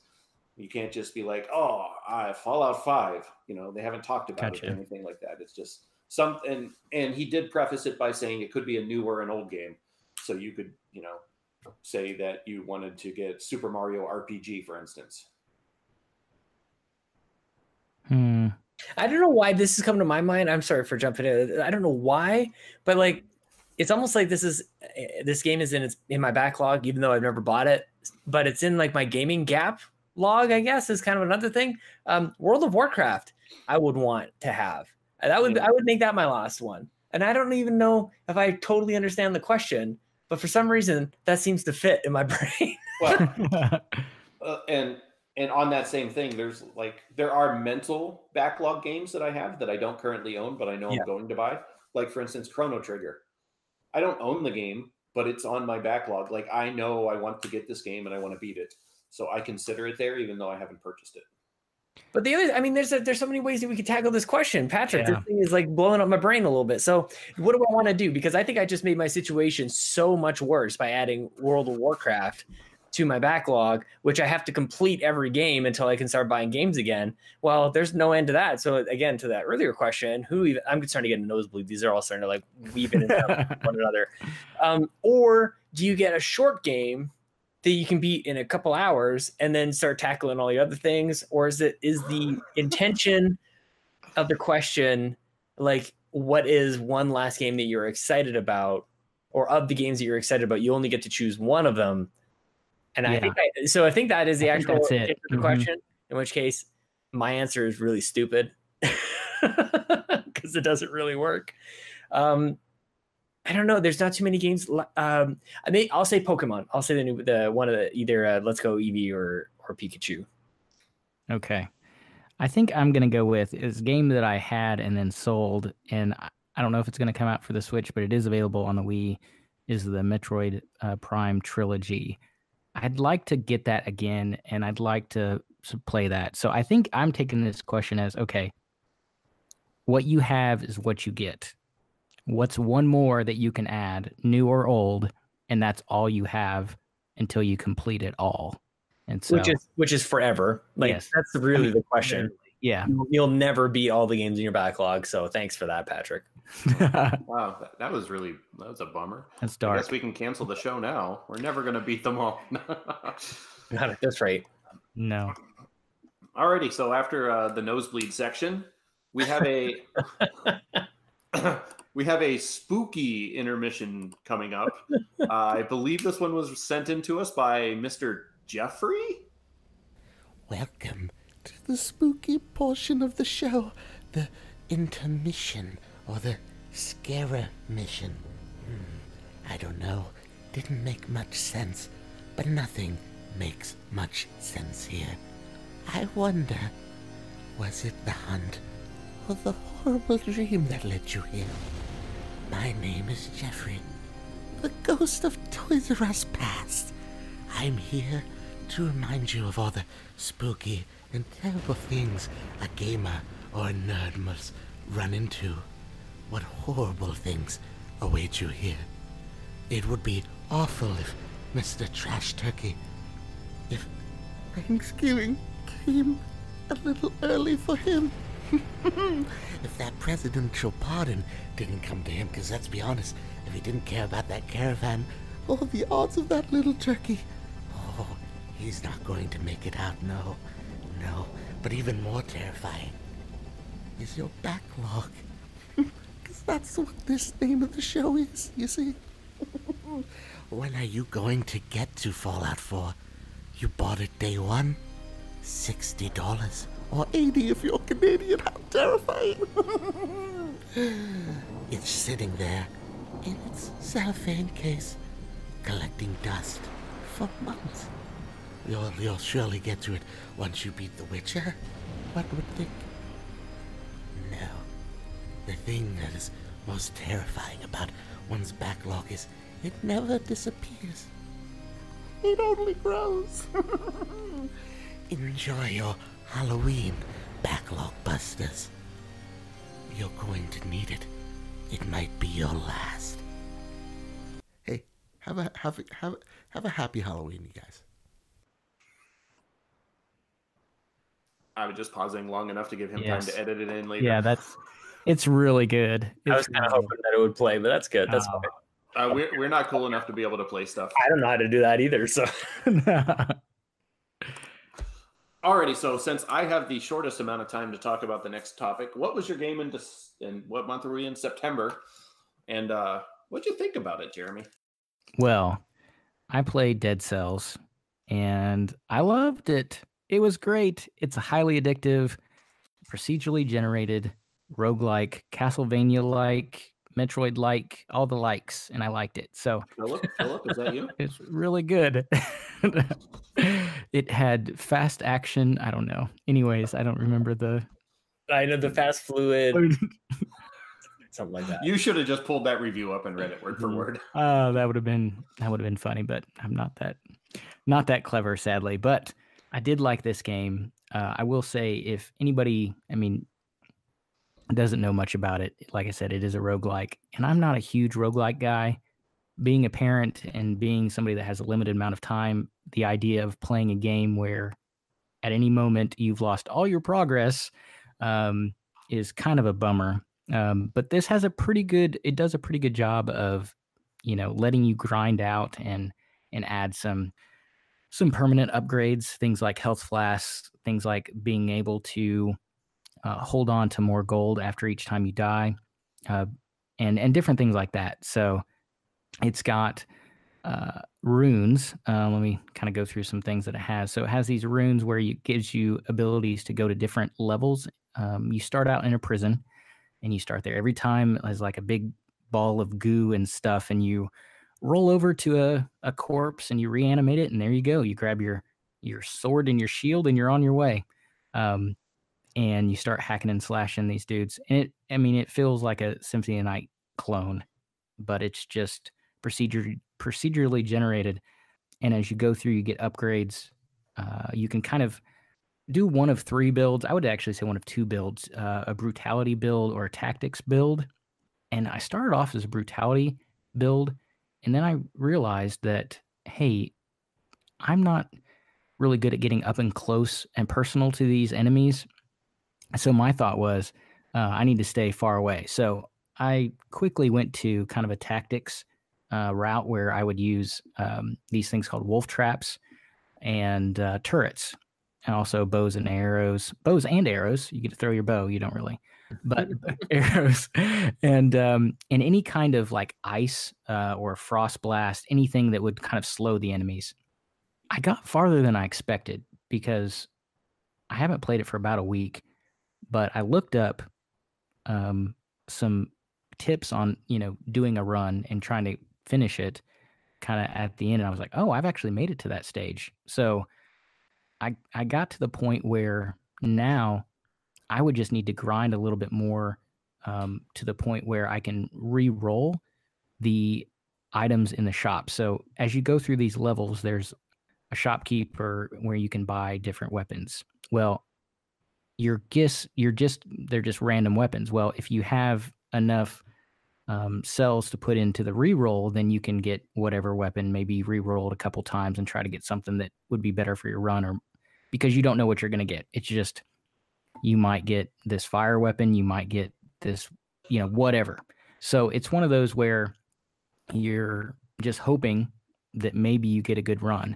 You can't just be like, "Oh, I Fallout 5. You know, they haven't talked about it or anything like that. It's just something. And he did preface it by saying it could be a new or an old game, so you could, you know, say that you wanted to get Super Mario RPG, for instance. Hmm. I don't know why this has come to my mind. I'm sorry for jumping in. I don't know why, but like it's almost like this is eh, this game is in its in my backlog, even though I've never bought it. But it's in like my gaming gap log, I guess, is kind of another thing. Um, World of Warcraft, I would want to have. That would I would make that my last one. And I don't even know if I totally understand the question, but for some reason that seems to fit in my <laughs> brain. Well, <laughs> Uh, and and on that same thing, there's like there are mental backlog games that I have that I don't currently own, but I know Yeah. I'm going to buy. Like for instance, Chrono Trigger. I don't own the game, but it's on my backlog. Like I know I want to get this game and I want to beat it, so I consider it there, even though I haven't purchased it. But the other, I mean, there's a, there's so many ways that we could tackle this question, Patrick. Yeah. This thing is like blowing up my brain a little bit. So, what do I want to do? Because I think I just made my situation so much worse by adding World of Warcraft to my backlog, which I have to complete every game until I can start buying games again. Well, there's no end to that. So, again, to that earlier question, who even I'm starting to get a nosebleed. These are all starting to like weave in and out one another. <laughs> Um, or do you get a short game that you can beat in a couple hours and then start tackling all the other things? Or is it is the intention of the question like what is one last game that you're excited about? Or of the games that you're excited about you only get to choose one of them. And i think I, so i think that is the I actual answer to the Mhm. question in which case my answer is really stupid. <laughs> Because it doesn't really work. Um I don't know. There's not too many games. Um, I mean, I'll say Pokemon. I'll say the new, the one of the either uh, Let's Go Eevee or or Pikachu. Okay. I think I'm to go with is game that I had and then sold. And I- don't know if it's to come out for the Switch, but it is available on the Wii. Is the Metroid uh, Prime trilogy. I'd like to get that again and I'd like to play that. So I think I'm taking this question as okay, what you have is what you get. What's one more that you can add, new or old, and that's all you have until you complete it all. And so, which is which is forever. Like Yes. that's really the question. literally, yeah. You'll, you'll never beat all the games in your backlog. So thanks for that, Patrick. Wow, that, that was really that was a bummer. That's I dark. guess we can cancel the show now. We're never going to beat them all. Got it. That's right. No. Alrighty, so after uh, the nosebleed section, we have a we have a spooky intermission coming up. <laughs> Uh, I believe this one was sent in to us by Mr. Geoffrey. Welcome to the spooky portion of the show, the intermission or the scare mission. Hmm, I don't know. Didn't make much sense, but nothing makes much sense here. I wonder, was it the hunt or the horrible dream that led you here? My name is Geoffrey, the ghost of Toys R Us past. I'm here to remind you of all the spooky and terrible things a gamer or a nerd must run into. What horrible things await you here. It would be awful if Mr. Trash Turkey, if Thanksgiving came a little early for him. <laughs> if that presidential pardon didn't come to him, because let's be honest, if he didn't care about that caravan, oh, the odds of that little turkey. Oh, he's not going to make it out, no. No. But even more terrifying is your backlog. <laughs> Because that's what this name of the show is, you see. <laughs> when are you going to get to Fallout 4? You bought it day one? $60. Or 80 if you're Canadian. How terrifying. <laughs> it's sitting there in its cellophane case, collecting dust for months. You'll, you'll surely get to it once you beat The Witcher. Eh? What would think. No. The thing that is most terrifying about one's backlog is it never disappears. It only grows. <laughs> Enjoy your Halloween backlog busters. You're going to need it. It might be your last. Hey, have a have a, have a, have a happy Halloween, you guys. I was just pausing long enough to give him Yes. time to edit it in later. Yeah, that's it's really good. I was kind of hoping that it would play, but that's good. That's fine. Uh, we're, we're not cool enough to be able to play stuff. I don't know how to do that either. So <laughs> <laughs> <laughs> Alrighty, so since I have the shortest amount of time to talk about the next topic, what was your game in this? And what month are we in? September. And uh, what'd you think about it, Jeremy? Well, I played Dead Cells and I loved it. It was great. It's a highly addictive, procedurally generated, roguelike, Castlevania like, Metroid like, all the likes, and I liked it. So Philip, Philip, is that you? <laughs> it's really good. <laughs> it had fast action. I don't know. Anyways, I don't remember the. I know the fast fluid, <laughs> something like that. You should have just pulled that review up and read it word for Mhm. word. Uh, that would have been that would have been funny, but I'm not that not that clever, sadly. But I did like this game. Uh, I will say, if anybody, I mean, doesn't know much about it, like I said, it is a roguelike, and I'm not a huge roguelike guy. Being a parent and being somebody that has a limited amount of time, the idea of playing a game where at any moment you've lost all your progress um, is kind of a bummer. Um, but this has a pretty good. It does a pretty good job of, you know, letting you grind out and and add some some permanent upgrades. Things like health flasks. Things like being able to uh, hold on to more gold after each time you die, uh, and and different things like that. So it's got uh, runes. Uh, let me kind of go through some things that it has. So it has these runes where it gives you abilities to go to different levels. Um, you start out in a prison, and you start there every time as like a big ball of goo and stuff, and you roll over to a, a corpse and you reanimate it, and there you go. You grab your your sword and your shield, and you're on your way. Um, and you start hacking and slashing these dudes, and it I mean it feels like a Symphony of Night clone, but it's just procedure procedurally generated. And as you go through, you get upgrades. Uh, you can kind of do one of three builds. I would actually say one of two builds: uh, a brutality build or a tactics build. And I started off as a brutality build, and then I realized that hey, I'm not really good at getting up and close and personal to these enemies. So my thought was, uh, I need to stay far away. So I quickly went to kind of a tactics uh, route where I would use um, these things called wolf traps and uh, turrets, and also bows and arrows. Bows and arrows. You get to throw your bow. You don't really, but <laughs> <laughs> arrows and um, and any kind of like ice uh, or frost blast, anything that would kind of slow the enemies. I got farther than I expected because I haven't played it for about a week, but I looked up um, some tips on you know doing a run and trying to finish it kind of at the end and I was like, "Oh, I've actually made it to that stage." So I I got to the point where now I would just need to grind a little bit more um, to the point where I can re-roll the items in the shop. So as you go through these levels, there's a shopkeeper where you can buy different weapons. Well, your gifts, you're just they're just random weapons. Well, if you have enough um, cells to put into the reroll, then you can get whatever weapon, maybe re-rolled a couple times and try to get something that would be better for your run, or because you don't know what you're going to get. It's just you might get this fire weapon, you might get this, you know, whatever. So it's one of those where you're just hoping that maybe you get a good run.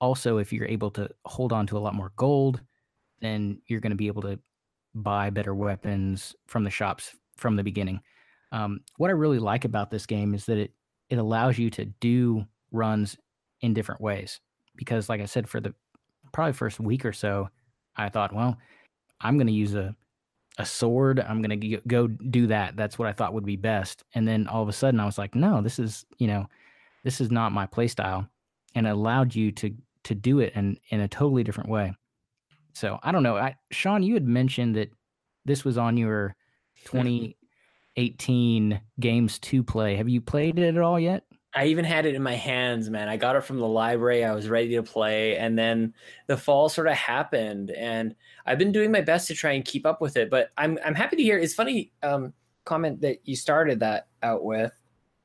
Also, if you're able to hold on to a lot more gold, then you're going to be able to buy better weapons from the shops from the beginning. Um, what I really like about this game is that it it allows you to do runs in different ways. Because, like I said, for the probably first week or so, I thought, well, I'm going to use a a sword. I'm going to go do that. That's what I thought would be best. And then all of a sudden, I was like, no, this is you know, this is not my play style, and it allowed you to to do it in in a totally different way. So I don't know. I, Sean, you had mentioned that this was on your 2018 games to play. Have you played it at all yet? I even had it in my hands, man. I got it from the library. I was ready to play, and then the fall sort of happened, and I've been doing my best to try and keep up with it. But I'm I'm happy to hear. It's funny um, comment that you started that out with.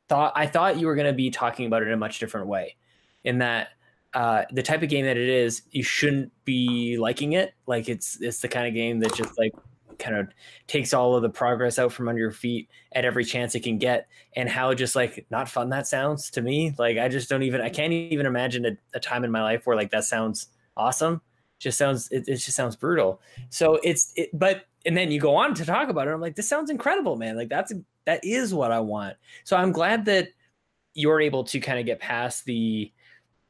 Thought I thought you were going to be talking about it in a much different way, in that uh, the type of game that it is, you shouldn't be liking it. Like it's it's the kind of game that just like kind of takes all of the progress out from under your feet at every chance it can get. And how just like not fun that sounds to me. Like i just don't even i can't even imagine a, a time in my life where like that sounds awesome. Just sounds it, it just sounds brutal. So it's it but and then you go on to talk about it i'm like this sounds incredible man. Like that's that is what i want. So i'm glad that you're able to kind of get past the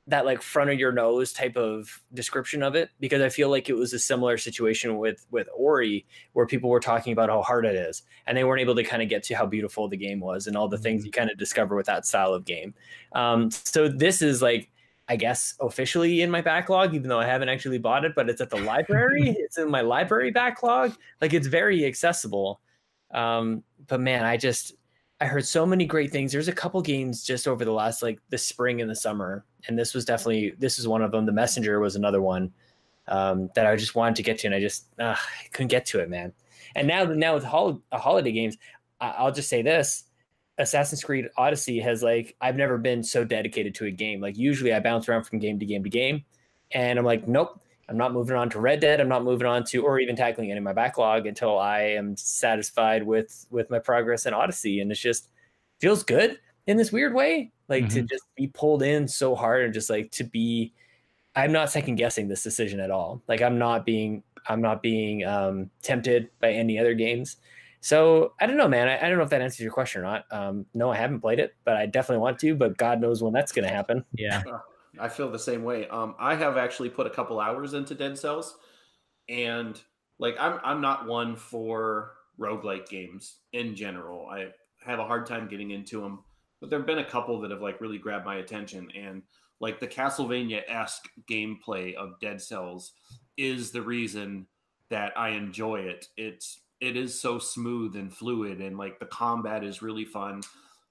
that like front of your nose type of description of it because I feel like it was a similar situation with with Ori where people were talking about how hard it is and they weren't able to kind of get to how beautiful the game was and all the things you kind of discover with that style of game. Um, so this is like I guess officially in my backlog, even though I haven't actually bought it, but it's at the library. <laughs> it's in my library backlog. Like it's very accessible. Um, but man, I just I heard so many great things. There's a couple games just over the last like the spring and the summer, and this was definitely this is one of them. The Messenger was another one um, that I just wanted to get to, and I just uh, couldn't get to it, man. And now now with hol- uh, holiday games, I- I'll just say this: Assassin's Creed Odyssey has like I've never been so dedicated to a game. Like usually I bounce around from game to game to game, and I'm like, nope, I'm not moving on to Red Dead. I'm not moving on to or even tackling any of my backlog until I am satisfied with with my progress in Odyssey. And it's just feels good in this weird way. Like mm-hmm. to just be pulled in so hard and just like to be I'm not second guessing this decision at all. Like I'm not being I'm not being um, tempted by any other games. So I don't know, man. I, I, don't know if that answers your question or not. Um, no, I haven't played it, but I definitely want to. But God knows when that's going to happen. Yeah. <laughs> I feel the same way. Um, I have actually put a couple hours into Dead Cells, and like I'm I'm not one for roguelike games in general. I have a hard time getting into them, but there've been a couple that have like really grabbed my attention, and like the Castlevania esque gameplay of Dead Cells is the reason that I enjoy it. It's it is so smooth and fluid, and like the combat is really fun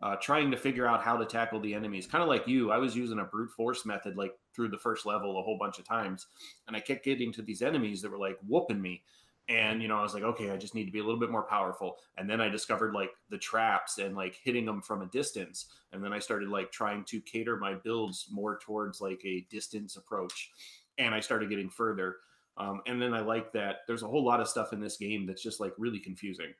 uh, trying to figure out how to tackle the enemies. Kind of like you, I was using a brute force method like through the first level a whole bunch of times, and I kept getting to these enemies that were like whooping me. And you know, I was like, okay, I just need to be a little bit more powerful. And then I discovered like the traps and like hitting them from a distance. And then I started like trying to cater my builds more towards like a distance approach. And I started getting further. Um, and then I like that there's a whole lot of stuff in this game that's just like really confusing.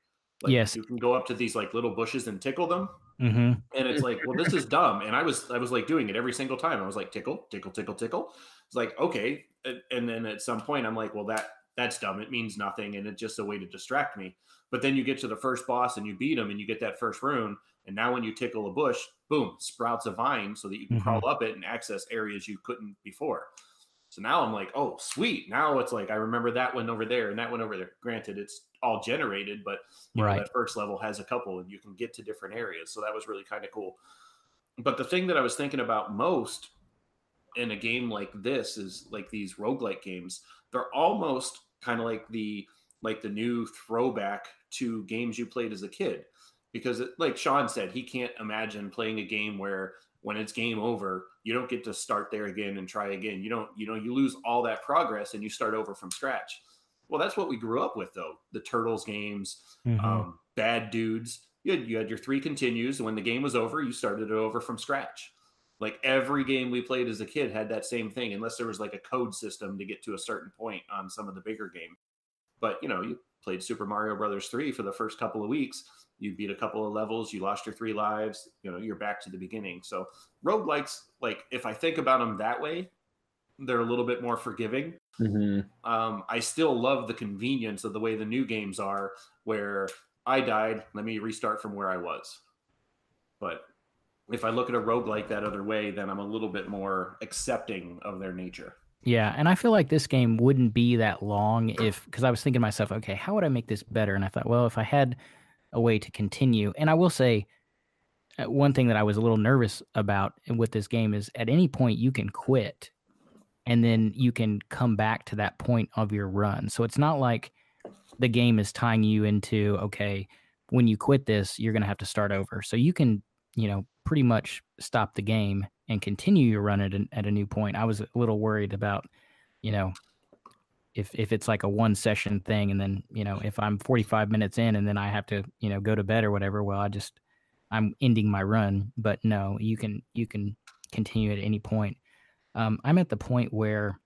Like, yes, you can go up to these like little bushes and tickle them, mm-hmm. and it's like, well, this is dumb. And I was I was like doing it every single time. I was like tickle, tickle, tickle, tickle. It's like okay, and then at some point I'm like, well, that that's dumb. It means nothing, and it's just a way to distract me. But then you get to the first boss and you beat him, and you get that first rune. And now when you tickle a bush, boom, sprouts a vine so that you can mm-hmm. crawl up it and access areas you couldn't before. So now I'm like, oh, sweet. Now it's like I remember that one over there and that one over there. Granted, it's all generated, but right. know, that first level has a couple and you can get to different areas. So that was really kind of cool. But the thing that I was thinking about most in a game like this is like these roguelike games. They're almost kind of like the like the new throwback to games you played as a kid. Because it, like Sean said, he can't imagine playing a game where when it's game over, you don't get to start there again and try again. You don't, you know, you lose all that progress and you start over from scratch. Well, that's what we grew up with, though. The Turtles games, mm-hmm. um, Bad Dudes. You had, you had your three continues. And when the game was over, you started it over from scratch. Like every game we played as a kid had that same thing, unless there was like a code system to get to a certain point on some of the bigger games. But you know, you played Super Mario Brothers 3 for the first couple of weeks. You beat a couple of levels, you lost your three lives, you know, you're back to the beginning. So roguelikes, like if I think about them that way, they're a little bit more forgiving. Mm-hmm. Um, I still love the convenience of the way the new games are, where I died, let me restart from where I was. But if I look at a roguelike that other way, then I'm a little bit more accepting of their nature. Yeah, and I feel like this game wouldn't be that long if because I was thinking to myself, okay, how would I make this better? And I thought, well, if I had a way to continue, and I will say, uh, one thing that I was a little nervous about with this game is at any point you can quit and then you can come back to that point of your run. So it's not like the game is tying you into okay, when you quit this, you're going to have to start over. So you can you know, pretty much stop the game and continue your run at a, at a new point. I was a little worried about, you know, if if it's like a one session thing and then, you know, if I'm 45 minutes in and then I have to, you know, go to bed or whatever, well, I just I'm ending my run, but no, you can you can continue at any point. Um, I'm at the point where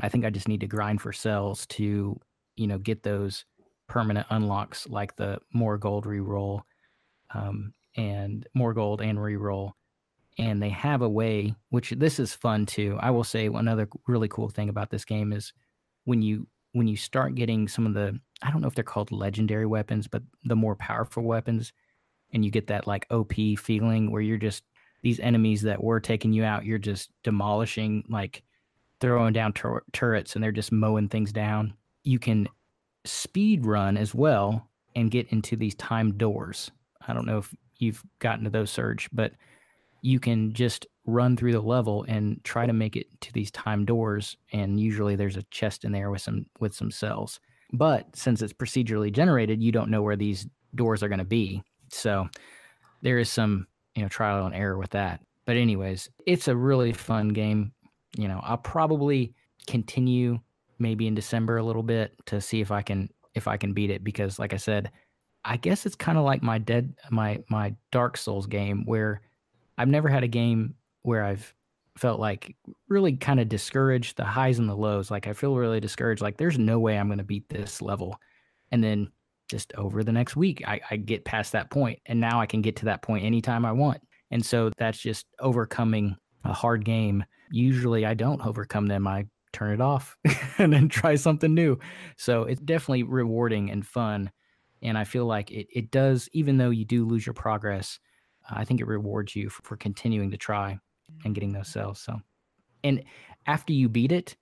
I think I just need to grind for cells to, you know, get those permanent unlocks like the more gold reroll um, and more gold and reroll. And they have a way, which this is fun too. I will say another really cool thing about this game is when you when you start getting some of the I don't know if they're called legendary weapons, but the more powerful weapons, and you get that like OP feeling where you're just these enemies that were taking you out, you're just demolishing, like throwing down tur- turrets, and they're just mowing things down. You can speed run as well and get into these timed doors. I don't know if you've gotten to those Serge, but you can just run through the level and try to make it to these time doors and usually there's a chest in there with some with some cells. But since it's procedurally generated you don't know where these doors are going to be. So there is some you know trial and error with that. But anyways it's a really fun game. You know i'll probably continue maybe in december a little bit to see if i can if i can beat it because like i said i guess it's kind of like my dead my my dark souls game where i've never had a game where i've felt like really kind of discouraged the highs and the lows like i feel really discouraged like there's no way i'm going to beat this level. And then just over the next week I, I get past that point and now i can get to that point anytime i want. And so that's just overcoming a hard game. Usually i don't overcome them i turn it off <laughs> and then try something new. So it's definitely rewarding and fun and i feel like it, it does even though you do lose your progress i think it rewards you for, for continuing to try and getting those cells so and after you beat it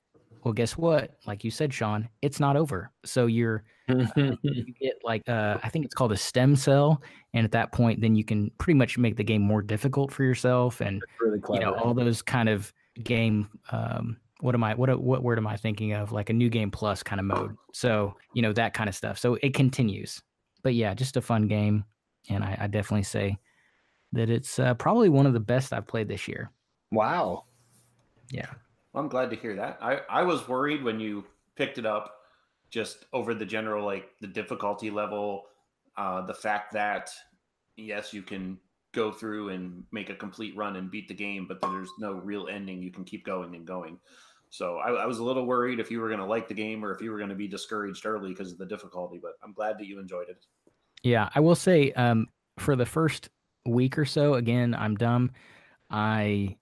well guess what like you said sean it's not over so you're uh, you <laughs> get like uh, I think it's called a stem cell, and at that point, then you can pretty much make the game more difficult for yourself, and really you know all those kind of game. Um, what am I? What what word am I thinking of? Like a new game plus kind of mode. So you know that kind of stuff. So it continues, but yeah, just a fun game, and I, I definitely say that it's uh, probably one of the best I've played this year. Wow. Yeah. Well, I'm glad to hear that. I, I was worried when you picked it up just over the general like the difficulty level uh the fact that yes you can go through and make a complete run and beat the game but there's no real ending you can keep going and going so I, I was a little worried if you were going to like the game or if you were going to be discouraged early because of the difficulty but i'm glad that you enjoyed it Yeah, I will say um, for the first week or so, again, I'm dumb. I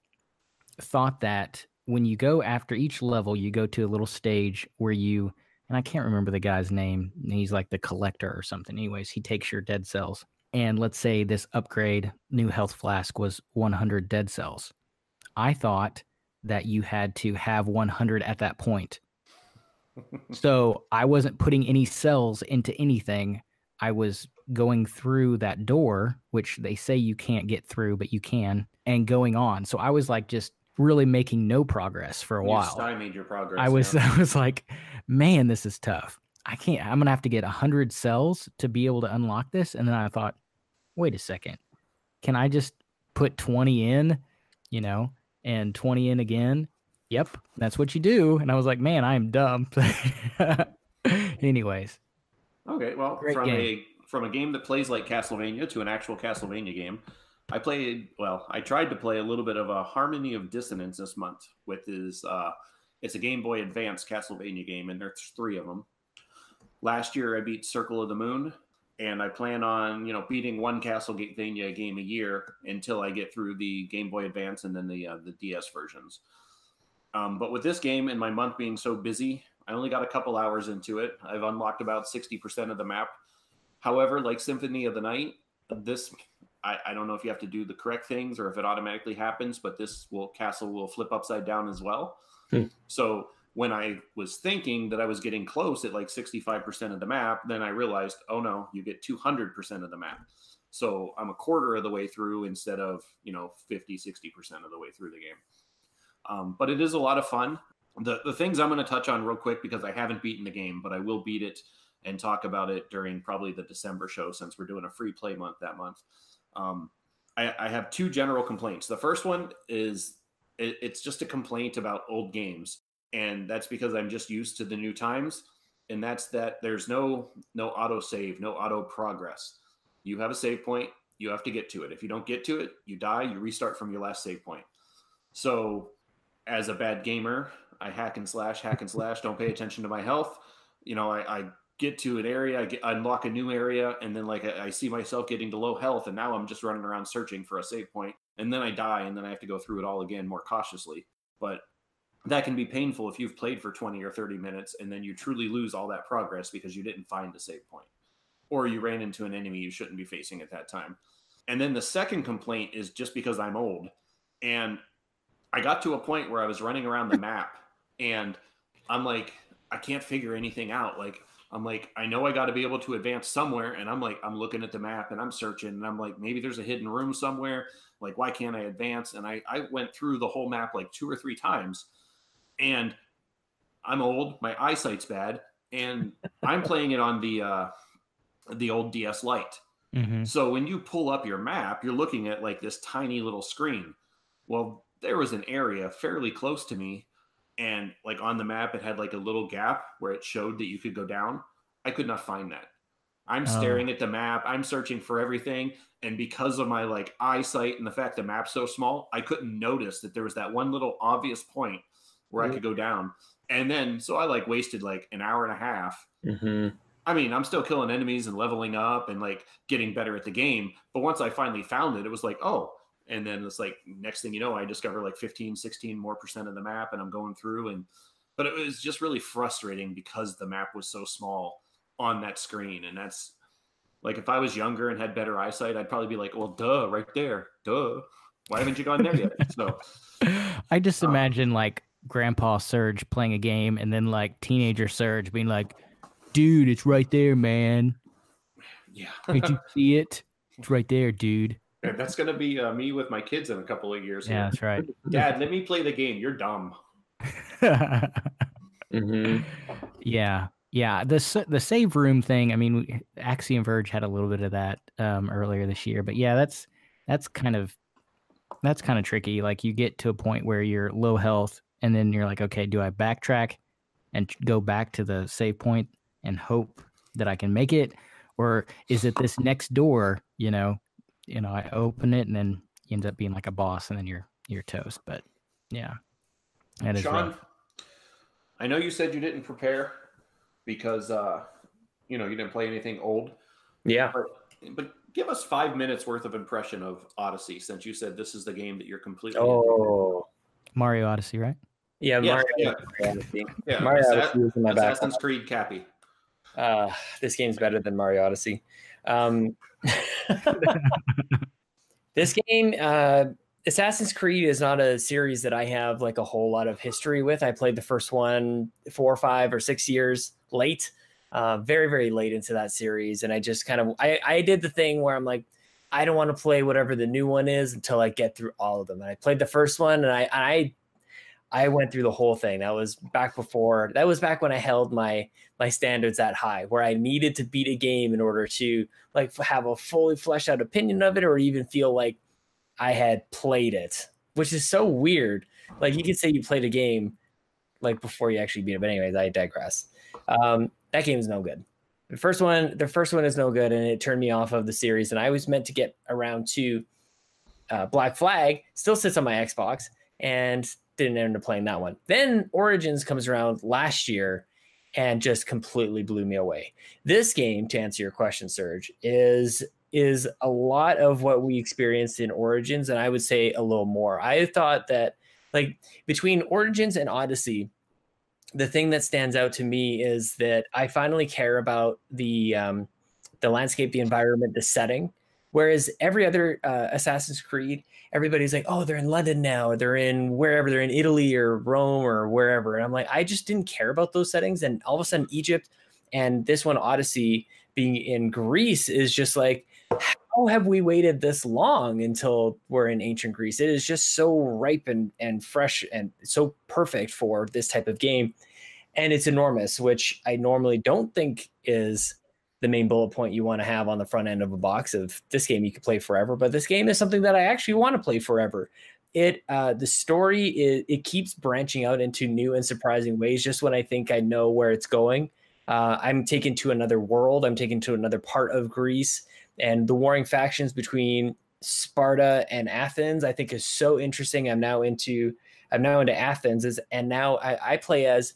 thought that when you go after each level, you go to a little stage where you, and I can't remember the guy's name. He's like the collector or something. Anyways, he takes your dead cells. And let's say this upgrade, new health flask was 100 dead cells. I thought that you had to have 100 at that point. <laughs> so I wasn't putting any cells into anything. I was going through that door, which they say you can't get through, but you can, and going on. So I was like just really making no progress for a you while. stymied your progress I was <laughs> yeah. I was like, man, this is tough. I can't. I'm gonna have to get hundred cells to be able to unlock this. And then I thought, wait a second, can I just put twenty in, you know, and twenty in again? Yep, that's what you do. And I was like, man, I am dumb. <laughs> Anyways, Okay, well, Great from game. a from a game that plays like Castlevania to an actual Castlevania game, I played. Well, I tried to play a little bit of a Harmony of Dissonance this month with his. Uh, it's a Game Boy Advance Castlevania game, and there's three of them. Last year, I beat Circle of the Moon, and I plan on you know beating one Castlevania game a year until I get through the Game Boy Advance and then the uh, the DS versions. Um, but with this game and my month being so busy, I only got a couple hours into it. I've unlocked about 60% of the map. However, like Symphony of the Night, this I, I don't know if you have to do the correct things or if it automatically happens, but this will castle will flip upside down as well. Hmm. So when I was thinking that I was getting close at like 65% of the map, then I realized, oh no, you get 200% of the map. So I'm a quarter of the way through instead of, you know, 50, 60% of the way through the game. Um, but it is a lot of fun. The, the things I'm going to touch on real quick because I haven't beaten the game, but I will beat it and talk about it during probably the December show since we're doing a free play month that month. Um, I, I have two general complaints. The first one is it, it's just a complaint about old games, and that's because I'm just used to the new times, and that's that there's no no auto save, no auto progress. You have a save point, you have to get to it. If you don't get to it, you die. You restart from your last save point. So, as a bad gamer, I hack and slash, hack and slash, don't pay attention to my health. You know, I, I get to an area, I get, unlock a new area, and then like I, I, see myself getting to low health, and now I'm just running around searching for a save point, and then I die, and then I have to go through it all again more cautiously. But that can be painful if you've played for 20 or 30 minutes and then you truly lose all that progress because you didn't find the save point or you ran into an enemy you shouldn't be facing at that time. And then the second complaint is just because I'm old and I got to a point where I was running around the map and I'm like, I can't figure anything out. Like, I'm like, I know I got to be able to advance somewhere. And I'm like, I'm looking at the map and I'm searching and I'm like, maybe there's a hidden room somewhere. Like, why can't I advance? And I, I went through the whole map like two or three times. And I'm old, my eyesight's bad, and <laughs> I'm playing it on the uh, the old DS Lite. Mm-hmm. So when you pull up your map, you're looking at like this tiny little screen. Well, there was an area fairly close to me and like on the map it had like a little gap where it showed that you could go down. I could not find that. I'm oh. staring at the map. I'm searching for everything. And because of my like eyesight and the fact the map's so small i couldn't notice that there was that one little obvious point where mm-hmm. i could go down. And then so i like wasted like an hour and a half. Mm-hmm. i mean i'm still killing enemies and leveling up and like getting better at the game. But once i finally found it it was like oh and then it's like next thing you know i discover like 15 16 more percent of the map and i'm going through and but it was just really frustrating because the map was so small on that screen. And that's like if i was younger and had better eyesight i'd probably be like well duh right there duh. Why haven't you gone there yet? <laughs> So i just um, imagine like grandpa Serge playing a game and then like teenager Serge being like dude it's right there man. Yeah. Did you <laughs> see it? It's right there dude that's gonna be uh, me with my kids in a couple of years. Yeah, that's right. <laughs> Dad, let me play the game. You're dumb. <laughs> mm-hmm. Yeah, yeah. The the save room thing. I mean, Axiom Verge had a little bit of that um, earlier this year, but yeah, that's that's kind of that's kind of tricky. Like you get to a point where you're low health, and then you're like, okay, do I backtrack and go back to the save point and hope that I can make it, or is it this next door? You know, you know, I open it and then you end up being like a boss and then you're you're toast. But yeah. That Sean, rough. I know you said you didn't prepare because uh you know you didn't play anything old. Yeah. But, but give us five minutes worth of impression of Odyssey since you said this is the game that you're completely Oh Mario Odyssey, right? Yeah, Mario, yeah. Odyssey. Yeah, Mario Odyssey is in my Assassin's Creed Cappy. Uh, this game's better than Mario Odyssey. Um, <laughs> this game, uh, Assassin's Creed is not a series that I have like a whole lot of history with. I played the first one four or five or six years late, uh, very very late into that series, and I just kind of I, I did the thing where I'm like, I don't want to play whatever the new one is until I get through all of them. And I played the first one, and I I I went through the whole thing. That was back before. That was back when I held my my standards that high, where I needed to beat a game in order to like have a fully fleshed out opinion of it, or even feel like I had played it, which is so weird. Like you could say you played a game like before you actually beat it, but anyways, I digress. Um, that game is no good. The first one, the first one is no good, and it turned me off of the series. And I was meant to get around to uh, Black Flag. Still sits on my Xbox, and didn't end up playing that one. Then Origins comes around last year and just completely blew me away. This game, to answer your question, Serge, is is a lot of what we experienced in Origins, and I would say a little more. I thought that like between Origins and Odyssey, the thing that stands out to me is that I finally care about the um, the landscape, the environment, the setting. Whereas every other uh, Assassin's Creed, everybody's like, oh, they're in London now, or they're in wherever, they're in Italy or Rome or wherever. And I'm like, I just didn't care about those settings. And all of a sudden, Egypt and this one, Odyssey, being in Greece is just like, how have we waited this long until we're in ancient Greece? It is just so ripe and, and fresh and so perfect for this type of game. And it's enormous, which I normally don't think is the main bullet point you want to have on the front end of a box of this game you could play forever. But this game is something that I actually want to play forever. It uh, the story is it keeps branching out into new and surprising ways. Just when I think I know where it's going, uh, I'm taken to another world. I'm taken to another part of Greece, and the warring factions between Sparta and Athens. I think is so interesting. I'm now into I'm now into Athens, is, and now I, I play as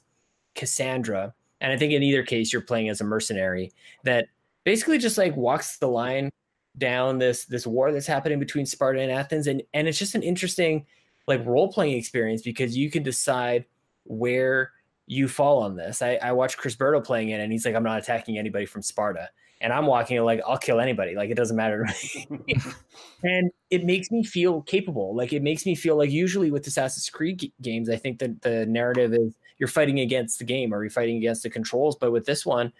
Cassandra, and I think in either case you're playing as a mercenary that basically just like walks the line down this this war that's happening between Sparta and Athens and and it's just an interesting like role playing experience because you can decide where you fall on this. I, I watched Chris Berto playing it and he's like, I'm not attacking anybody from Sparta. And I'm walking like I'll kill anybody. Like it doesn't matter <laughs> <laughs> and it makes me feel capable. Like it makes me feel like usually with Assassin's Creed games, I think that the narrative is you're fighting against the game or you're fighting against the controls. But with this one,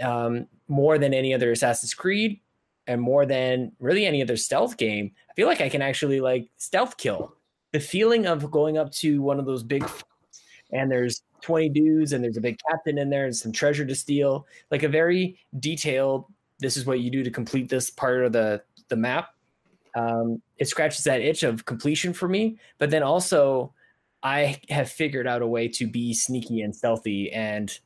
um, more than any other Assassin's Creed and more than really any other stealth game, I feel like I can actually like stealth kill. The feeling of going up to one of those big and there's 20 dudes and there's a big captain in there and some treasure to steal, like a very detailed this is what you do to complete this part of the the map. Um, it scratches that itch of completion for me, but then also I have figured out a way to be sneaky and stealthy and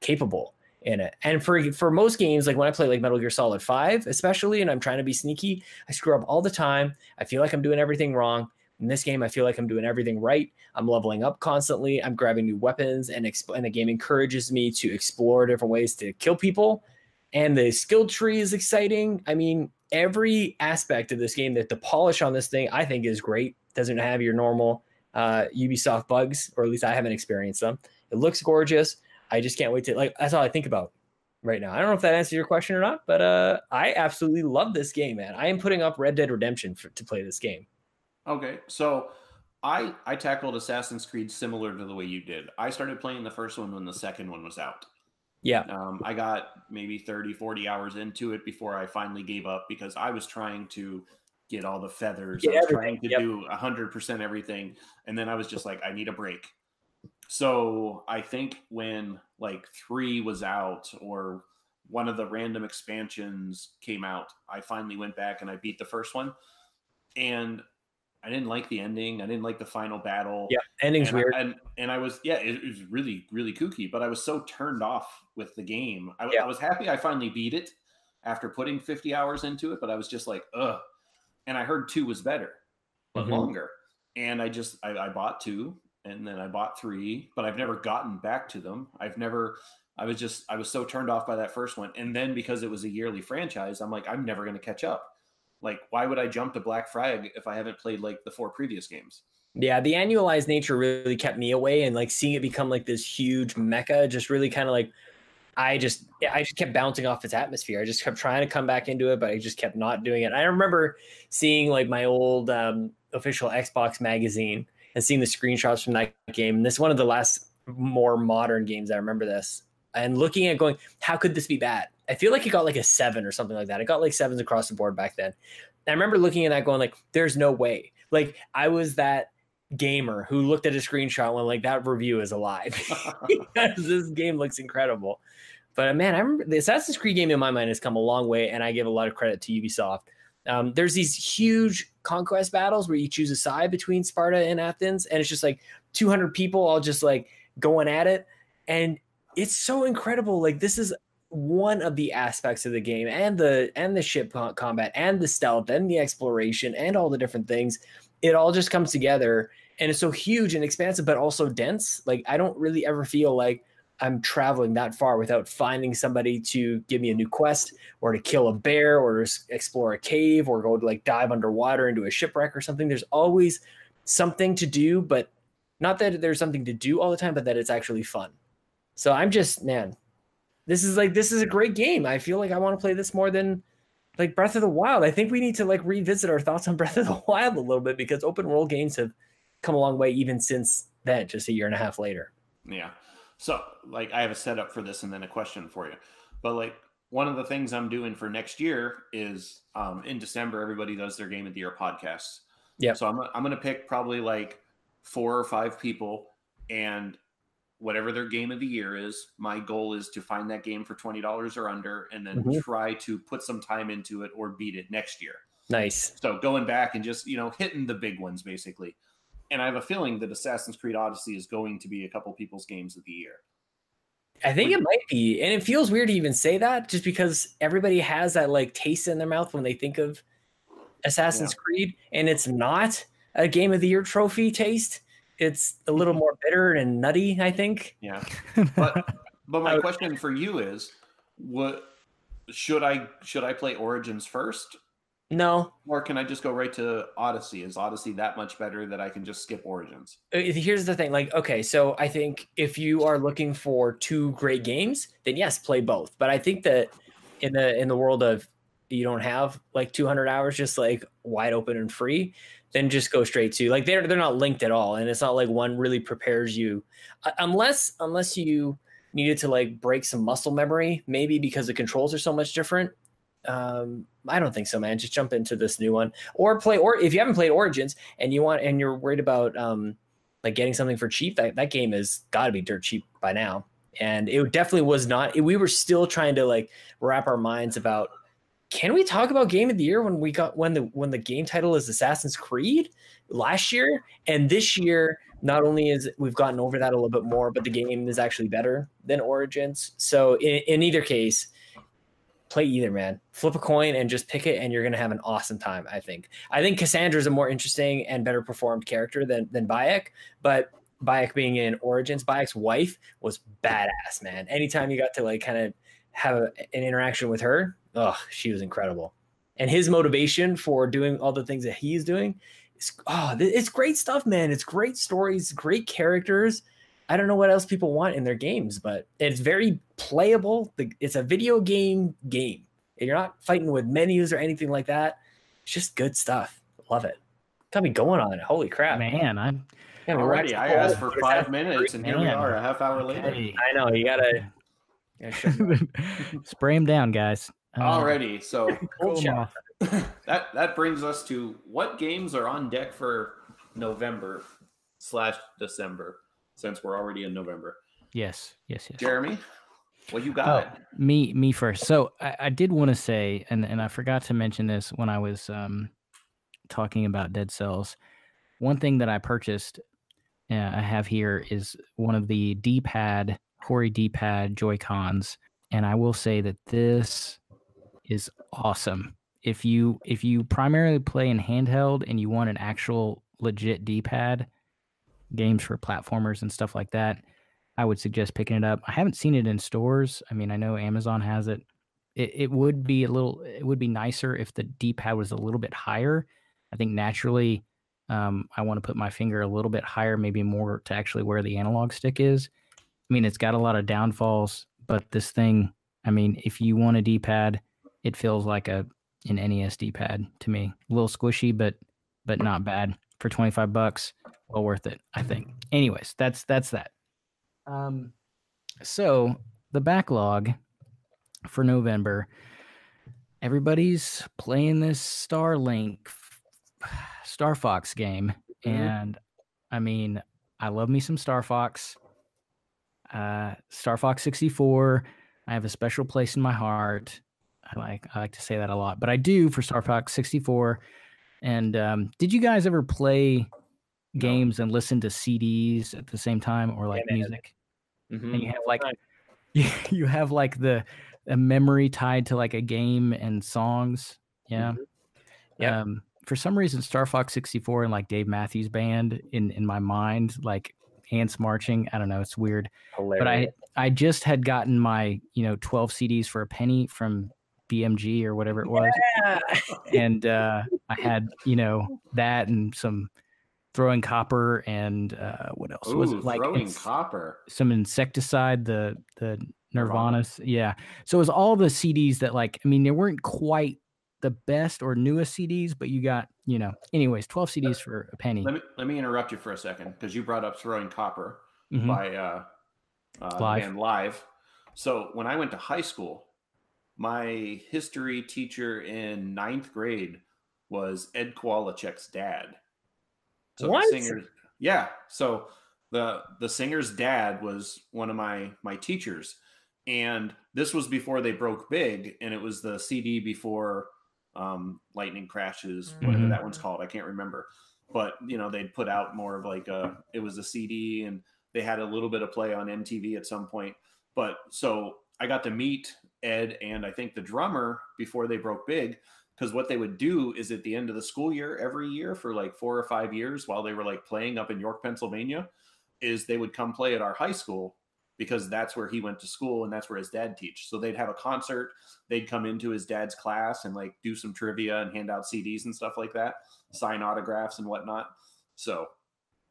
capable in it. And for for most games, like when I play like Metal Gear Solid 5, especially, and I'm trying to be sneaky, I screw up all the time. I feel like I'm doing everything wrong. In this game, I feel like I'm doing everything right. I'm leveling up constantly. I'm grabbing new weapons, and, exp- and the game encourages me to explore different ways to kill people. And the skill tree is exciting. I mean, every aspect of this game, that the polish on this thing, I think is great. Doesn't have your normal uh, Ubisoft bugs, or at least I haven't experienced them. It looks gorgeous. I just can't wait to like. That's all I think about right now. I don't know if that answers your question or not, but uh, I absolutely love this game, man. I am putting up Red Dead Redemption for, to play this game. Okay, so I I tackled Assassin's Creed similar to the way you did. I started playing the first one when the second one was out. Yeah. Um, I got maybe 30, 40 hours into it before I finally gave up because I was trying to get all the feathers. Get I was everything, trying to yep. do 100% everything. And then I was just like, I need a break. So I think when like three was out or one of the random expansions came out, I finally went back and I beat the first one. And I didn't like the ending. I didn't like the final battle. Yeah. Ending's and I- weird. and and I was yeah, it, it was really really kooky. But I was so turned off with the game. I, Yeah. I was happy I finally beat it after putting 50 hours into it. But I was just like, ugh. And I heard two was better, but Mhm. longer. And I just I, I bought two, and then I bought three, but I've never gotten back to them. I've never. I was just I was so turned off by that first one, and then because it was a yearly franchise, I'm like I'm never going to catch up. Like, why would I jump to Black Flag if I haven't played like the four previous games? Yeah, the annualized nature really kept me away, and like seeing it become like this huge mecca just really kind of like I just I just kept bouncing off its atmosphere. I just kept trying to come back into it, but I just kept not doing it. I remember seeing like my old um, official Xbox magazine and seeing the screenshots from that game. And this is one of the last more modern games I remember this. And looking at going, how could this be bad? I feel like it got like a seven or something like that. It got like sevens across the board back then. I remember looking at that going like, there's no way. Like I was that gamer who looked at a screenshot and went like that review is a lie <laughs> because this game looks incredible. But uh, man, I remember the Assassin's Creed game in my mind has come a long way, and I give a lot of credit to Ubisoft. Um, there's these huge conquest battles where you choose a side between Sparta and Athens, and it's just like 200 people all just like going at it, and it's so incredible. Like this is one of the aspects of the game, and the and the ship combat, and the stealth, and the exploration, and all the different things. It all just comes together, and it's so huge and expansive, but also dense. Like I don't really ever feel like I'm traveling that far without finding somebody to give me a new quest or to kill a bear or explore a cave or go to like dive underwater into a shipwreck or something. There's always something to do, but not that there's something to do all the time, but that it's actually fun. So I'm just, man, this is like, this is a great game. I feel like I want to play this more than like Breath of the Wild. I think we need to like revisit our thoughts on <laughs> Breath of the Wild a little bit because open world games have come a long way even since then, just a year and a half later. Yeah. So, like, I have a setup for this and then a question for you. But, like, one of the things I'm doing for next year is um, in December, everybody does their Game of the Year podcasts. Yeah. So, I'm, I'm going to pick probably like four or five people and whatever their game of the year is. My goal is to find that game for twenty dollars or under, and then Mhm. try to put some time into it or beat it next year. Nice. So going back and just you know hitting the big ones basically. And I have a feeling that Assassin's Creed Odyssey is going to be a couple people's games of the year. I think it might be, and it feels weird to even say that, just because everybody has that like taste in their mouth when they think of Assassin's Creed, and it's not a Game of the Year trophy taste. It's a little more bitter and nutty. I think. Yeah. <laughs> But but my question for you is what should I should I play Origins first No, or can I just go right to Odyssey? Is Odyssey that much better that I can just skip Origins? Uh, here's the thing like okay so i think if you are looking for two great games then yes play both but i think that in the in the world of you don't have like 200 hours just like wide open and free then just go straight to like they're they're not linked at all and it's not like one really prepares you uh, unless unless you needed to like break some muscle memory maybe because the controls are so much different. Um i don't think so man. Just jump into this new one or play or if you haven't played origins and you want and you're worried about um like getting something for cheap that, that game has got to be dirt cheap by now. And it definitely was not we were still trying to like wrap our minds about can we talk about game of the year when we got when the when the game title is assassin's creed last year? And this year not only is we've gotten over that a little bit more but the game is actually better than origins. So in, in either case play either man. Flip a coin and just pick it and you're going to have an awesome time i think. I think Kassandra is a more interesting and better performed character than than bayek but bayek being in origins bayek's wife was badass man. Anytime you got to like kind of have a, an interaction with her oh she was incredible and his motivation for doing all the things that he's doing is oh, it's great stuff man it's great stories great characters I don't know what else people want in their games, but it's very playable. It's a video game game. And you're not fighting with menus or anything like that. It's just good stuff. Love it. Got me going on it. Holy crap. Man, I'm Got me Alrighty, I asked for five minutes and here we are a half hour later. I know you gotta. <laughs> you gotta shut up. Spray him down, guys. Uh, Alrighty, so Cold cool 'em shower. off. that that brings us to what games are on deck for November slash December, since we're already in November. Yes, yes, yes. Jeremy, what you Oh, got? me, me first. So I, I did want to say, and and I forgot to mention this when I was um, talking about Dead Cells. One thing that I purchased, uh, I have here is one of the D-pad, Hori D-pad Joy Cons, and I will say that this is awesome. If you if you primarily play in handheld and you want an actual legit D-pad, games for platformers and stuff like that, I would suggest picking it up. I haven't seen it in stores. I mean, I know Amazon has it. It, it would be a little, it would be nicer if the D pad was a little bit higher. I think naturally, um, I want to put my finger a little bit higher, maybe more to actually where the analog stick is. I mean, it's got a lot of downfalls, but this thing, I mean, if you want a D pad, it feels like a an NESD pad to me. A little squishy, but but not bad for twenty five bucks. Well worth it, I think. Anyways, that's that's that. Um, so the backlog for November, everybody's playing this Starlink, Star Fox game, and I mean, I love me some Star Fox. Uh, Star Fox 64. I have a special place in my heart. I like I like to say that a lot, but I do for Star Fox 64. And um, did you guys ever play games and listen to CDs at the same time, or like man. music? Mhm. and you have like <laughs> you, you have like the a memory tied to like a game and songs yeah Yep. um for some reason star fox 64 and like dave matthews band in in my mind like ants marching i don't know it's weird but i i just had gotten my you know 12 cds for a penny from bmg or whatever it was Yeah. and uh <laughs> i had you know that and some throwing copper and uh what else was it like throwing ins- copper. some Incesticide, the the Nirvana. Nirvana's, yeah. So it was all the CDs that like I mean they weren't quite the best or newest CDs, but you got you know. Anyways, twelve CDs for a penny. Let me let me interrupt you for a second because you brought up throwing copper Mhm. by uh, uh Live. and live. So when I went to high school, my history teacher in ninth grade was Ed Kowalczyk's dad. So What? the singer, yeah. So the the singer's dad was one of my my teachers, and this was before they broke big, and it was the CD before um, Lightning Crashes, whatever Mhm. that one's called. I can't remember, but you know they'd put out more of like a it was a CD, and they had a little bit of play on MTV at some point. But so I got to meet Ed and I think the drummer before they broke big because what they would do is at the end of the school year every year for like four or five years while they were like playing up in York, Pennsylvania, is they would come play at our high school because that's where he went to school and that's where his dad teach. So they'd have a concert, they'd come into his dad's class and like do some trivia and hand out CDs and stuff like that, sign autographs and whatnot. So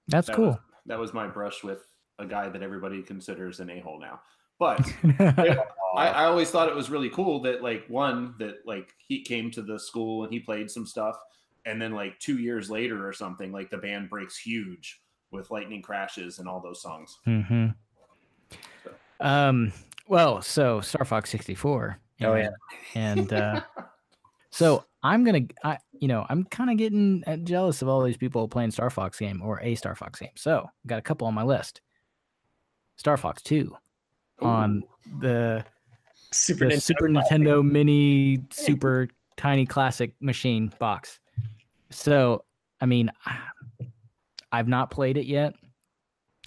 That's that cool. was, that was my brush with a guy that everybody considers an a-hole now. But <laughs> I, I always thought it was really cool that like one that like he came to the school and he played some stuff, and then like two years later or something, like the band breaks huge with lightning crashes and all those songs. hmm Um. Well, so Star Fox sixty four. Oh, yeah. And uh, so I'm gonna, I you know, I'm kind of getting uh, jealous of all these people playing Star Fox game or a Star Fox game. So I've got a couple on my list. Star Fox two on the, Super the Nintendo. Super Nintendo Mini Super Tiny Classic Machine box. So I mean, <sighs> I've not played it yet.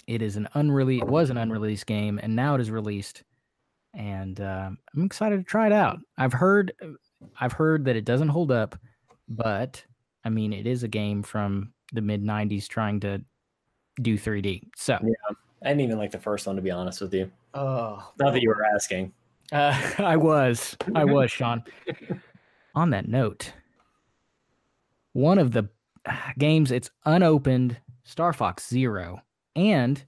It is an unreleased, it was an unreleased game, and now it is released, and uh, I'm excited to try it out. I've heard, I've heard that it doesn't hold up, but I mean, it is a game from the mid '90s trying to do 3D. So, I didn't even like the first one to be honest with you. oh, Not that you were asking. uh, <laughs> I was, I was, Sean. <laughs> On that note, one of the games it's unopened, Star Fox Zero, and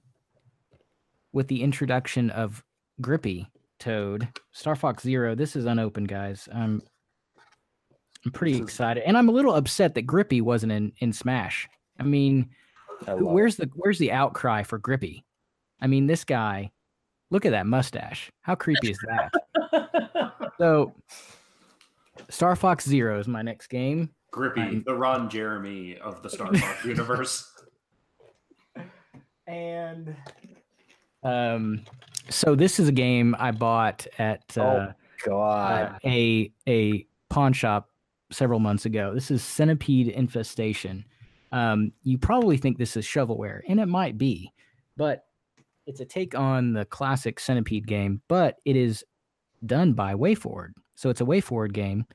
with the introduction of Grippy Toad, Star Fox Zero. This is unopened, guys. I'm, I'm pretty is- excited, and I'm a little upset that Grippy wasn't in in Smash. I mean, I who- where's the where's the outcry for Grippy? I mean, this guy. Look at that mustache. How creepy is that? <laughs> So, Star Fox Zero is my next game. Grippy, Um, the Ron Jeremy of the Star Fox <laughs> universe. And um, so this is a game I bought at uh, Oh, God. uh, a a pawn shop several months ago. This is Centipede Infestation. Um, you probably think this is shovelware, and it might be, but it's a take on the classic Centipede game, but it is done by WayForward. So it's a WayForward game.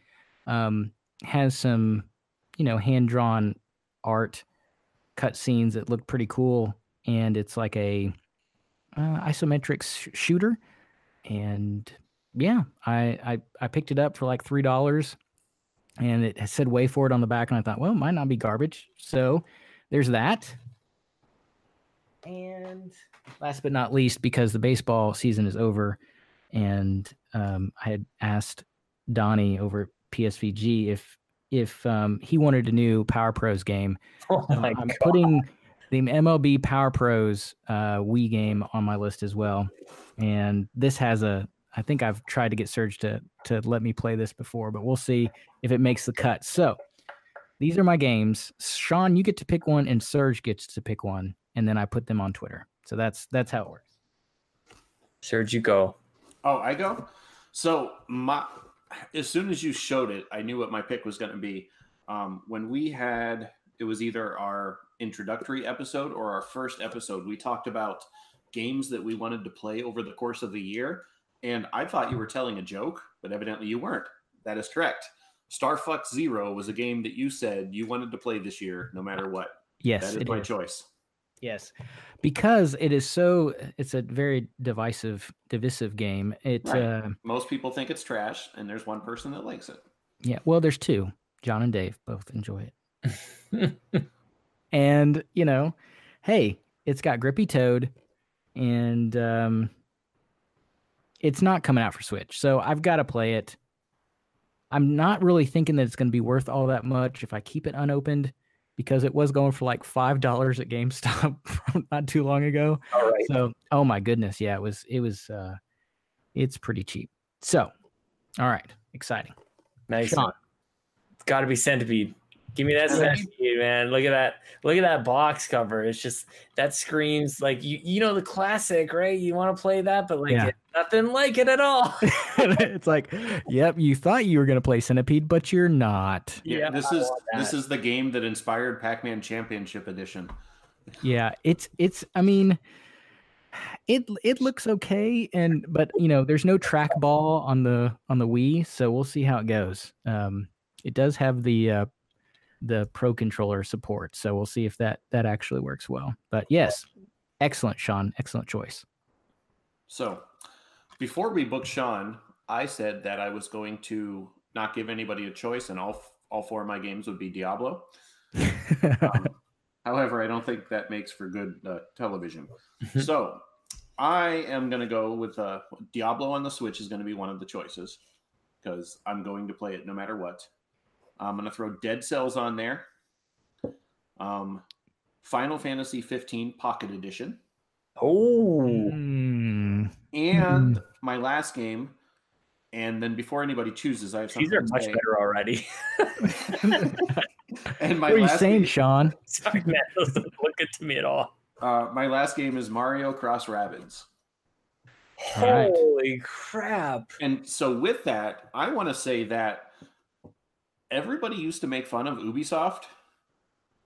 Um, has some, you know, hand drawn art, cut scenes that look pretty cool, and it's like a uh, isometric sh- shooter. And yeah, I, I I picked it up for like three dollars, and it said WayForward on the back, and I thought, well, it might not be garbage. So there's that. And last but not least, because the baseball season is over, and um, I had asked Donnie over at PSVG if if um, he wanted a new Power Pros game. Oh my I'm God. putting the MLB Power Pros uh, Wii game on my list as well, and this has a. I think I've tried to get Serge to to let me play this before, but we'll see if it makes the cut. So these are my games. Sean, you get to pick one, and Serge gets to pick one, and then I put them on Twitter. So that's that's how it works. Serge, you go. Oh, I go. So my as soon as you showed it, I knew what my pick was going to be. Um, when we had it was either our introductory episode or our first episode, we talked about games that we wanted to play over the course of the year, and I thought you were telling a joke, but evidently you weren't. That is correct. Star Fox Zero was a game that you said you wanted to play this year, no matter what. Yes, that is my is. choice. Yes, because it is so. It's a very divisive, divisive game. It. Right. Uh, Most people think it's trash, and there's one person that likes it. Yeah, well, there's two. John and Dave both enjoy it. <laughs> and, you know, hey, it's got Grippy Toad and um it's not coming out for Switch. So I've got to play it. I'm not really thinking that it's going to be worth all that much if I keep it unopened because it was going for like $5 at GameStop <laughs> not too long ago. All right. So, oh my goodness, yeah, it was it was uh it's pretty cheap. So, all right, exciting. Nice. Sean. It's got to be Centipede. Give me that centipede, man. Look at that. Look at that box cover. It's just that screams like you you know the classic, right? You want to play that, but like Yeah. it's nothing like it at all. <laughs> it's like, yep, you thought you were going to play Centipede, but you're not. Yeah, Yeah, this I is this that. is the game that inspired Pac-Man Championship Edition. Yeah, it's it's. I mean, it it looks okay, and but you know, there's no trackball on the on the Wii, so we'll see how it goes. Um, it does have the uh, the Pro controller support, so we'll see if that that actually works well. But yes, excellent, Sean, excellent choice. So, before we booked Sean, I said that I was going to not give anybody a choice, and all all four of my games would be Diablo. Um, <laughs> however, I don't think that makes for good uh, television. so, I am going to go with uh, Diablo on the Switch is going to be one of the choices because I'm going to play it no matter what. I'm going to throw Dead Cells on there. Um, Final Fantasy 15 Pocket Edition. oh, Hmm. And my last game, and then before anybody chooses, I have something these are to much say. better already. <laughs> <laughs> And my what are you last saying, game, Sean? <laughs> Sorry, man. Those don't look good to me at all. uh, my last game is Mario Cross Rabbids. All right. Holy crap. And so with that, I want to say that everybody used to make fun of Ubisoft,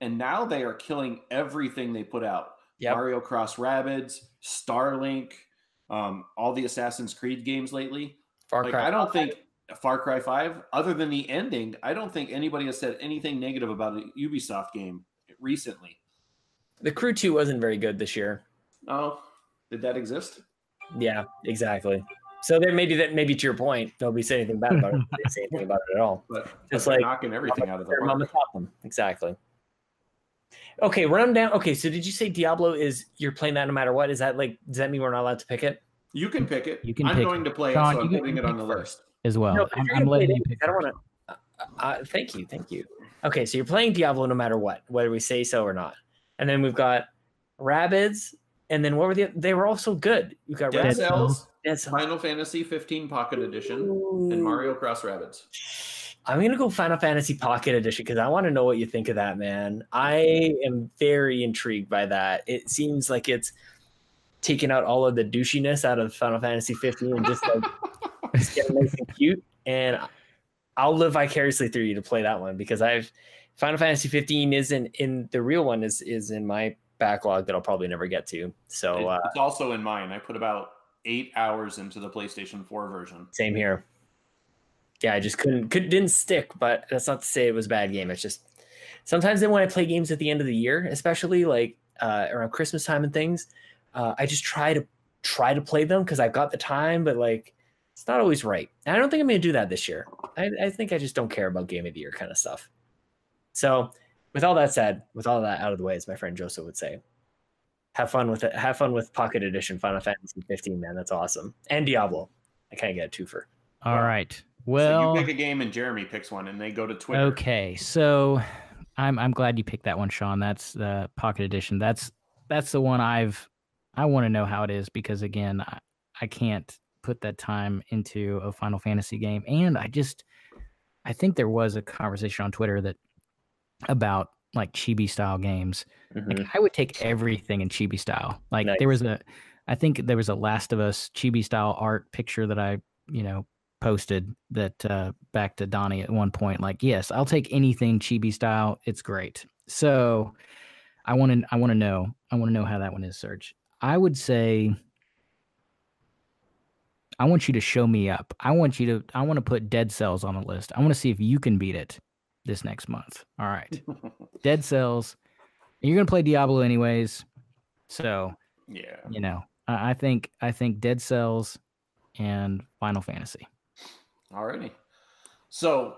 and now they are killing everything they put out. Yep. Mario Cross Rabbids, Starlink, um, all the Assassin's Creed games lately. Far Like, Cry. I don't think Far Cry 5, other than the ending, I don't think anybody has said anything negative about a Ubisoft game recently. the Crew 2 wasn't very good this year. Oh, did that exist? Yeah, exactly. So there maybe that maybe to your point, nobody say anything bad about it. They didn't say anything about it at all. But It's like- knocking everything out of the Mama park. Exactly. Okay, run them down. Okay, so did you say Diablo is you're playing that no matter what? Is that like does that mean we're not allowed to pick it? You can pick it. You can I'm pick going it. to play Sean, it, so I'm putting it on the first. list. as well. No, I'm, you're I'm letting it, you pick. I don't want to. Uh, thank you, thank you. Okay, so you're playing Diablo no matter what, whether we say so or not. And then we've got Rabbids, and then what were the? They were also good. We've got Dead Dead Rabbids, Cells, Dead Cells. Final Fantasy 15 Pocket Edition, and Mario Cross Rabbids. I'm gonna go Final Fantasy Pocket Edition because I want to know what you think of that, man. I am very intrigued by that. It seems like it's taking out all of the douchiness out of Final Fantasy 15 and just like <laughs> just get nice and cute. And I'll live vicariously through you to play that one because I've Final Fantasy 15 isn't in the real one is is in my backlog that I'll probably never get to. So It- uh, it's also in mine. I put about eight hours into the PlayStation 4 version. Same here. Yeah, I just couldn't could didn't stick, but that's not to say it was a bad game. It's just sometimes then when I play games at the end of the year, especially like uh, around Christmas time and things, uh, I just try to try to play them because I've got the time, but like it's not always right. And I don't think I'm gonna do that this year. I, I think I just don't care about game of the year kind of stuff. So with all that said, with all that out of the way, as my friend Joseph would say, have fun with it. Have fun with Pocket Edition Final Fantasy 15, man. That's awesome. And Diablo. I kind of get a twofer. All Wow. right. Well, so you pick a game and Jeremy picks one, and they go to Twitter. Okay, so I'm I'm glad you picked that one, Sean. That's the Pocket Edition. That's that's the one I've I want to know how it is because again, I, I can't put that time into a Final Fantasy game, and I just I think there was a conversation on Twitter that about like chibi style games. Like mm-hmm. I would take everything in chibi style. Like there was a I think there was a Last of Us chibi style art picture that I, you know, posted that uh back to Donnie at one point like, yes, I'll take anything chibi style. It's great. So I want to I want to know. I want to know how that one is, Serge. I would say I want you to show me up. I want you to I want to put Dead Cells on the list. I want to see if you can beat it this next month. All right. <laughs> Dead Cells. And you're gonna play Diablo anyways. So, yeah. you know, I, I think I think Dead Cells and Final Fantasy. Alrighty. So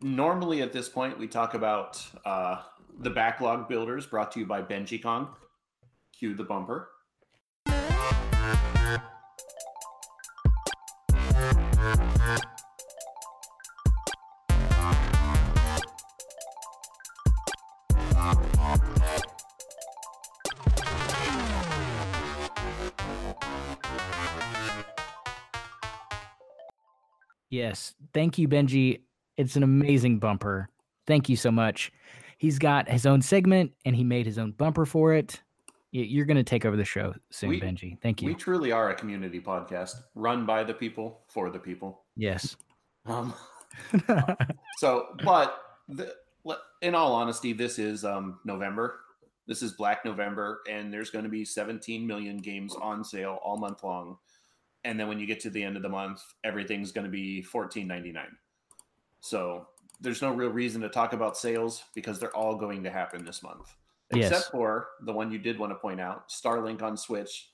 normally at this point we talk about uh, the backlog builders brought to you by Benjicong. Cue the bumper. Yes. Thank you, Benji. It's an amazing bumper. thank you so much. He's got his own segment and he made his own bumper for it. You're going to take over the show soon, We- Benji. Thank you. We truly are a community podcast run by the people for the people. yes. Um, <laughs> so, but the, in all honesty, this is um, November. This is Black November, and there's going to be 17 million games on sale all month long. And then when you get to the end of the month, everything's going to be 14.99. So there's no real reason to talk about sales because they're all going to happen this month, except for the one you did want to point out: Starlink on Switch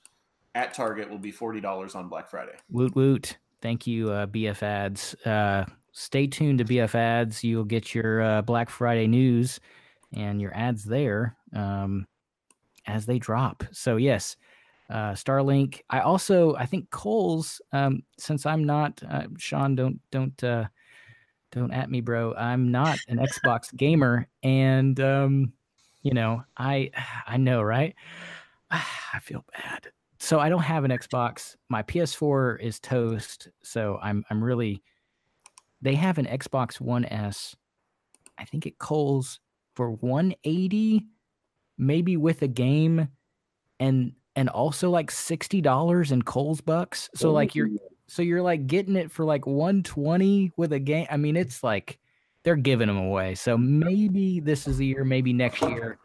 at Target will be forty dollars on Black Friday. Woot woot. Thank you, uh, BF Ads. Uh, stay tuned to BF Ads. You'll get your uh, Black Friday news and your ads there um, as they drop. So, yes, uh, Starlink. I also, I think Kohl's, um, since I'm not, uh, Sean, don't, don't, uh, don't at me, bro. I'm not an Xbox <laughs> gamer. And, um, you know, I, I know, right? <sighs> I feel bad so I don't have an Xbox. My PS4 is toast, so I'm I'm really they have an Xbox One S. I think it Kohl's for 180 maybe with a game and and also like $60 in Kohl's bucks. So like you're so you're like getting it for like 120 with a game. I mean, it's like they're giving them away. So maybe this is the year, maybe next year.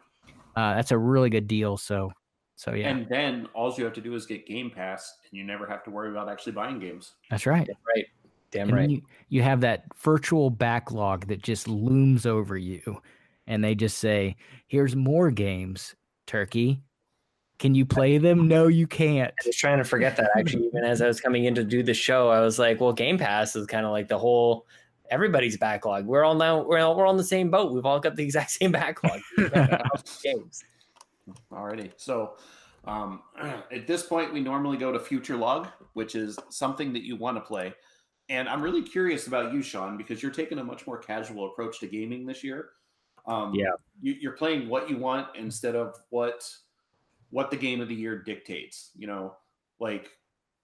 Uh, that's a really good deal. So so yeah. And then all you have to do is get Game Pass, and you never have to worry about actually buying games. That's right. Damn right. Damn and right. you, you have that virtual backlog that just looms over you. And they just say, here's more games, Turkey. Can you play them? No, you can't. I was trying to forget that actually. Even as I was coming in to do the show, I was like, "Well, Game Pass is kind of like the whole everybody's backlog. We're all now we're all, we're on the same boat. We've all got the exact same backlog. <laughs> games. Alrighty. So um, <clears throat> at this point, we normally go to future log, which is something that you want to play. And I'm really curious about you, Sean, because you're taking a much more casual approach to gaming this year. Um, Yeah. you, you're playing what you want instead of what what the game of the year dictates. You know, like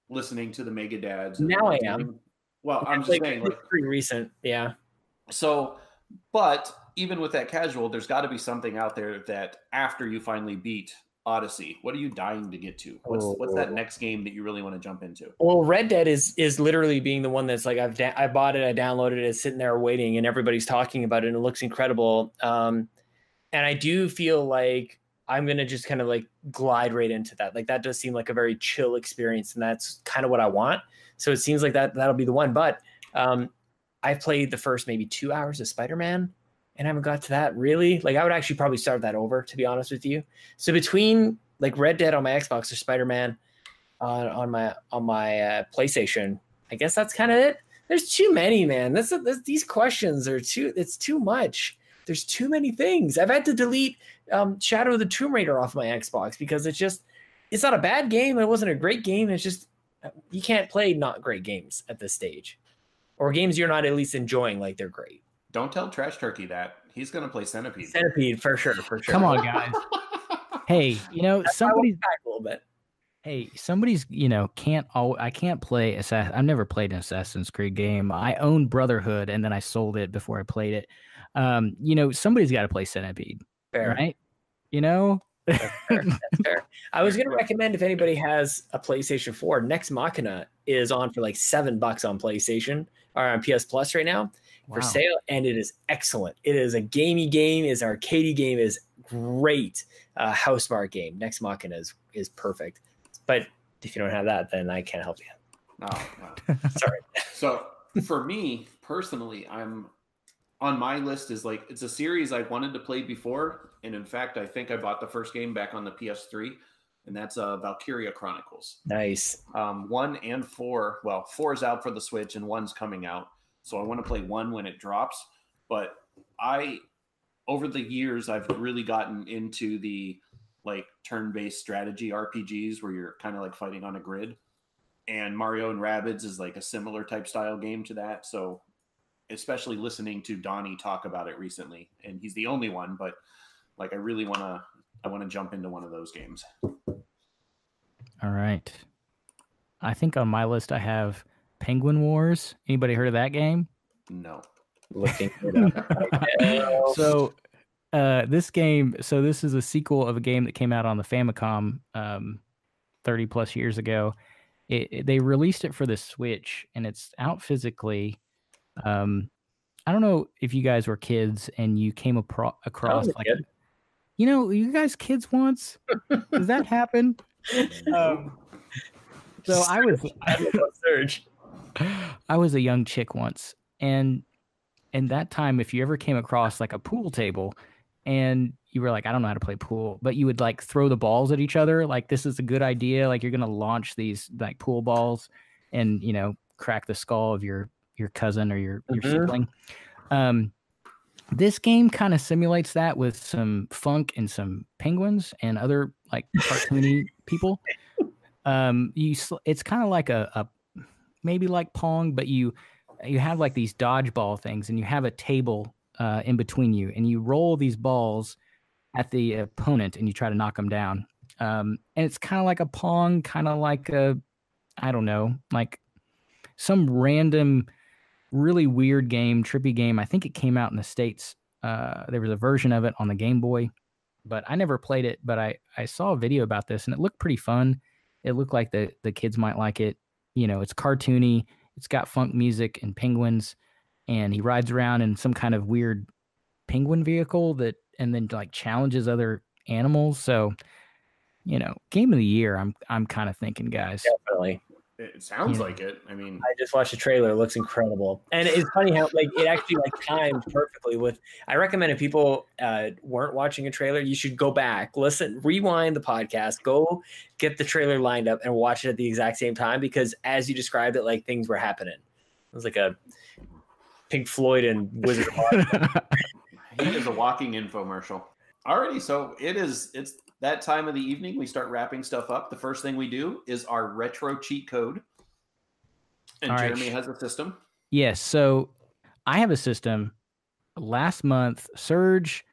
listening to the Mega Dads. Now I am. Well, I'm just Like, saying, like, pretty recent. Yeah. so, but even with that casual, there's got to be something out there that after you finally beat Odyssey, what are you dying to get to? What's what's that next game that you really want to jump into? Well, Red Dead is is literally being the one that's like I've da- I bought it, I downloaded it, it's sitting there waiting, and everybody's talking about it, and it looks incredible. Um, and I do feel like I'm gonna just kind of like glide right into that. Like that does seem like a very chill experience, and that's kind of what I want. So it seems like that that'll be the one. But um, I played the first maybe two hours of Spider Man, and I haven't got to that really. Like I would actually probably start that over to be honest with you. So between like Red Dead on my Xbox or Spider Man on on my on my uh, PlayStation. I guess that's kind of it. There's too many, man. That's, that's these questions are too. It's too much. There's too many things. I've had to delete um, Shadow of the Tomb Raider off my Xbox because it's just. It's not a bad game. It wasn't a great game. It's just you can't play not great games at this stage, or games you're not at least enjoying like they're great. Don't tell Trash Turkey that he's going to play Centipede. Centipede for sure, for sure. Come on, guys. <laughs> hey, you know, That's somebody's back a little bit. hey, somebody's, you know, can't all I can't play Assassin. I've never played an Assassin's Creed game. I own Brotherhood and then I sold it before I played it. Um, you know, somebody's got to play Centipede, Fair. right? You know? That's fair. That's fair. <laughs> I was going to recommend if anybody has a PlayStation 4, Nex Machina is on for like seven bucks on PlayStation or on PS Plus right now for sale, and it is excellent. It is a gamey game, is an arcadey game, is great. Uh, Housemarque game. Nex Machina is is perfect. But if you don't have that, then I can't help you. Oh, wow. <laughs> Sorry. So for me personally, I'm on my list is like it's a series I wanted to play before, and in fact, I think I bought the first game back on the PS3, and that's uh, Valkyria Chronicles. Nice. Um, one and four. Well, four is out for the Switch, and one's coming out. So I want to play one when it drops. But I, over the years, I've really gotten into the like turn-based strategy RPGs where you're kind of like fighting on a grid. And Mario and Rabbids is like a similar type style game to that. So, especially listening to Donnie talk about it recently, and he's the only one, but like I really want to, I want to jump into one of those games. All right. I think on my list I have Penguin Wars. Anybody heard of that game? No. looking <laughs> it up right <laughs> now. so uh this game so this is a sequel of a game that came out on the famicom um 30 plus years ago it, it- they released it for the switch and it's out physically um i don't know if you guys were kids and you came apro- across like kid. you know you guys kids once does that happen <laughs> Um, so i was Serge. I was a young chick once, and and that time, if you ever came across like a pool table, and you were like, I don't know how to play pool, but you would like throw the balls at each other, like this is a good idea, like you're gonna launch these like pool balls, and you know crack the skull of your your cousin or your your Mhm. sibling. Um, this game kind of simulates that with some funk and some penguins and other like cartoony <laughs> people. Um, you sl- it's kind of like a, a maybe like pong, but you you have like these dodgeball things, and you have a table uh, in between you, and you roll these balls at the opponent, and you try to knock them down. Um, and it's kind of like a pong, kind of like a I don't know, like some random, really weird game, trippy game. I think it came out in the states. Uh, there was a version of it on the Game Boy, but I never played it. But I I saw a video about this, and it looked pretty fun. It looked like the the kids might like it you know, it's cartoony, it's got funk music and penguins, and he rides around in some kind of weird penguin vehicle that and then like challenges other animals. So, you know, game of the year, I'm I'm kind of thinking, guys. Definitely. It sounds Yeah. like it. I mean, I just watched the trailer. It looks incredible, and it's funny how like it actually like timed perfectly with. I recommend if people uh, weren't watching a trailer, you should go back, listen, rewind the podcast, go get the trailer lined up, and watch it at the exact same time because as you described it, like things were happening. It was like a Pink Floyd and Wizard of Oz. <laughs> he is a walking infomercial. Already, so it is. It's that time of the evening. We start wrapping stuff up. The first thing we do is our retro cheat code, and All right. Jeremy has a system. Yes. So I have a system. Last month, Serge